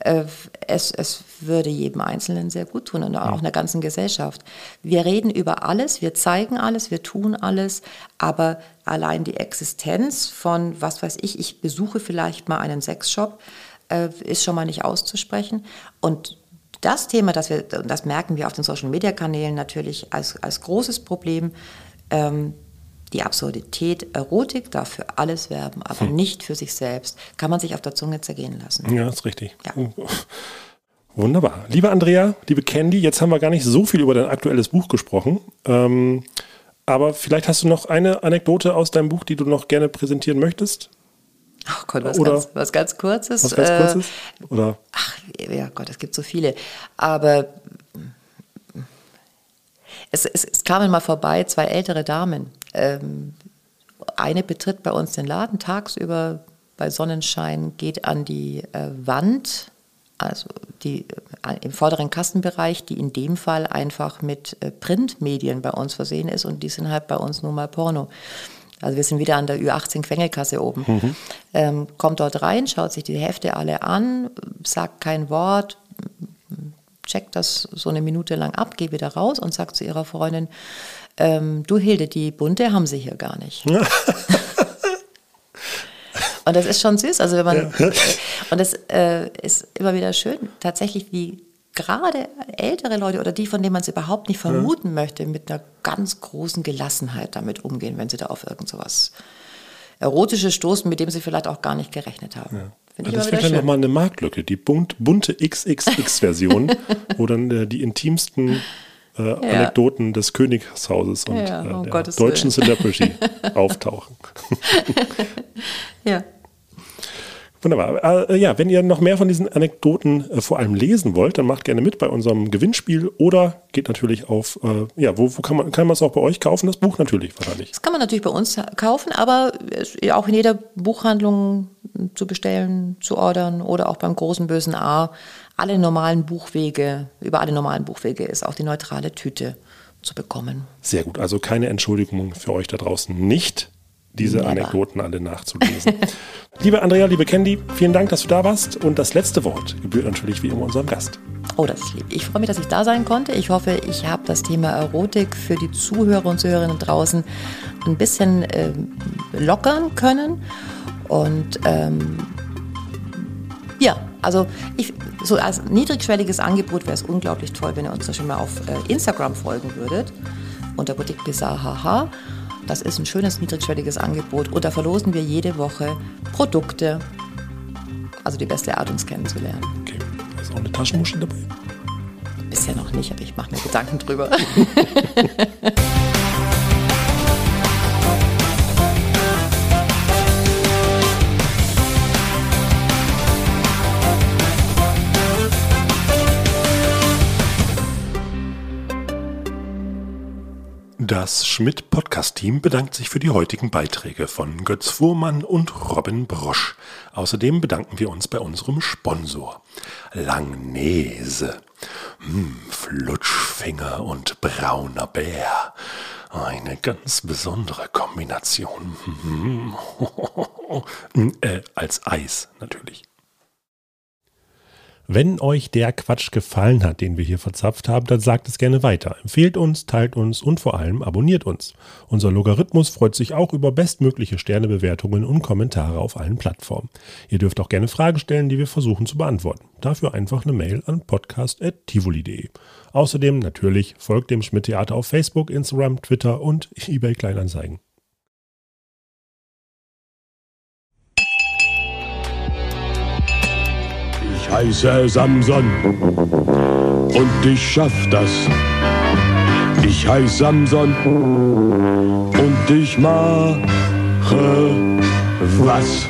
äh, es, es würde jedem Einzelnen sehr gut tun und auch einer ganzen Gesellschaft. Wir reden über alles, wir zeigen alles, wir tun alles, aber allein die Existenz von, was weiß ich, ich besuche vielleicht mal einen Sexshop, äh, ist schon mal nicht auszusprechen. Und das Thema, das wir, das merken wir auf den Social Media Kanälen natürlich als, als großes Problem, ähm, die Absurdität, Erotik darf für alles werben, aber hm. nicht für sich selbst. Kann man sich auf der Zunge zergehen lassen. Ja, ist richtig. Ja. Wunderbar. Liebe Andrea, liebe Candy, jetzt haben wir gar nicht so viel über dein aktuelles Buch gesprochen. Ähm, aber vielleicht hast du noch eine Anekdote aus deinem Buch, die du noch gerne präsentieren möchtest? Ach Gott, was, Oder ganz, was ganz Kurzes. Was ganz Kurzes? Äh, Oder? Ach ja Gott, es gibt so viele. Aber es, es, es kamen mal vorbei zwei ältere Damen. Ähm, eine betritt bei uns den Laden tagsüber bei Sonnenschein, geht an die äh, Wand, also die, äh, im vorderen Kassenbereich, die in dem Fall einfach mit äh, Printmedien bei uns versehen ist und die sind halt bei uns nur mal Porno. Also wir sind wieder an der Ü18 Quengelkasse oben. Mhm. Ähm, kommt dort rein, schaut sich die Hefte alle an, sagt kein Wort, checkt das so eine Minute lang ab, geht wieder raus und sagt zu ihrer Freundin, ähm, du Hilde, die bunte haben sie hier gar nicht. und das ist schon süß, also wenn man, ja. und es äh, ist immer wieder schön, tatsächlich wie gerade ältere Leute oder die, von denen man es überhaupt nicht vermuten ja. möchte, mit einer ganz großen Gelassenheit damit umgehen, wenn sie da auf irgend sowas Erotisches stoßen, mit dem sie vielleicht auch gar nicht gerechnet haben. Ja. Ich das wäre dann nochmal eine Marktlücke, die bunt, bunte XXX-Version, wo dann äh, die intimsten äh, ja. Anekdoten des Königshauses und ja, um äh, der Gottes deutschen Celebrity auftauchen. ja. Wunderbar. Äh, ja, wenn ihr noch mehr von diesen Anekdoten äh, vor allem lesen wollt, dann macht gerne mit bei unserem Gewinnspiel oder geht natürlich auf, äh, ja, wo, wo kann man kann man es auch bei euch kaufen? Das Buch natürlich wahrscheinlich. Das kann man natürlich bei uns kaufen, aber auch in jeder Buchhandlung zu bestellen, zu ordern oder auch beim großen bösen A. Alle normalen Buchwege, über alle normalen Buchwege ist auch die neutrale Tüte zu bekommen. Sehr gut. Also keine Entschuldigung für euch da draußen nicht diese Never. Anekdoten alle nachzulesen. liebe Andrea, liebe Candy, vielen Dank, dass du da warst. Und das letzte Wort gebührt natürlich wie immer unserem Gast. Oh, das ist lieb. Ich freue mich, dass ich da sein konnte. Ich hoffe, ich habe das Thema Erotik für die Zuhörer und Zuhörerinnen draußen ein bisschen äh, lockern können. Und ähm, ja, also ich, so als niedrigschwelliges Angebot wäre es unglaublich toll, wenn ihr uns schon mal auf äh, Instagram folgen würdet. Unter Boutique Bizarre Haha. Das ist ein schönes niedrigschwelliges Angebot. Und da verlosen wir jede Woche Produkte. Also die beste Art, uns kennenzulernen. Okay. Ist auch eine Taschenmuschel dabei? Bisher noch nicht, aber ich mache mir Gedanken drüber. Das Schmidt-Podcast-Team bedankt sich für die heutigen Beiträge von Götz Fuhrmann und Robin Brosch. Außerdem bedanken wir uns bei unserem Sponsor. Langnese. Hm, Flutschfinger und brauner Bär. Eine ganz besondere Kombination. Äh, als Eis natürlich. Wenn euch der Quatsch gefallen hat, den wir hier verzapft haben, dann sagt es gerne weiter. Empfehlt uns, teilt uns und vor allem abonniert uns. Unser Logarithmus freut sich auch über bestmögliche Sternebewertungen und Kommentare auf allen Plattformen. Ihr dürft auch gerne Fragen stellen, die wir versuchen zu beantworten. Dafür einfach eine Mail an podcast.tivoli.de. Außerdem natürlich folgt dem Schmidt Theater auf Facebook, Instagram, Twitter und eBay Kleinanzeigen. Heiße Samson und ich schaff das. Ich heiße Samson und ich mache was.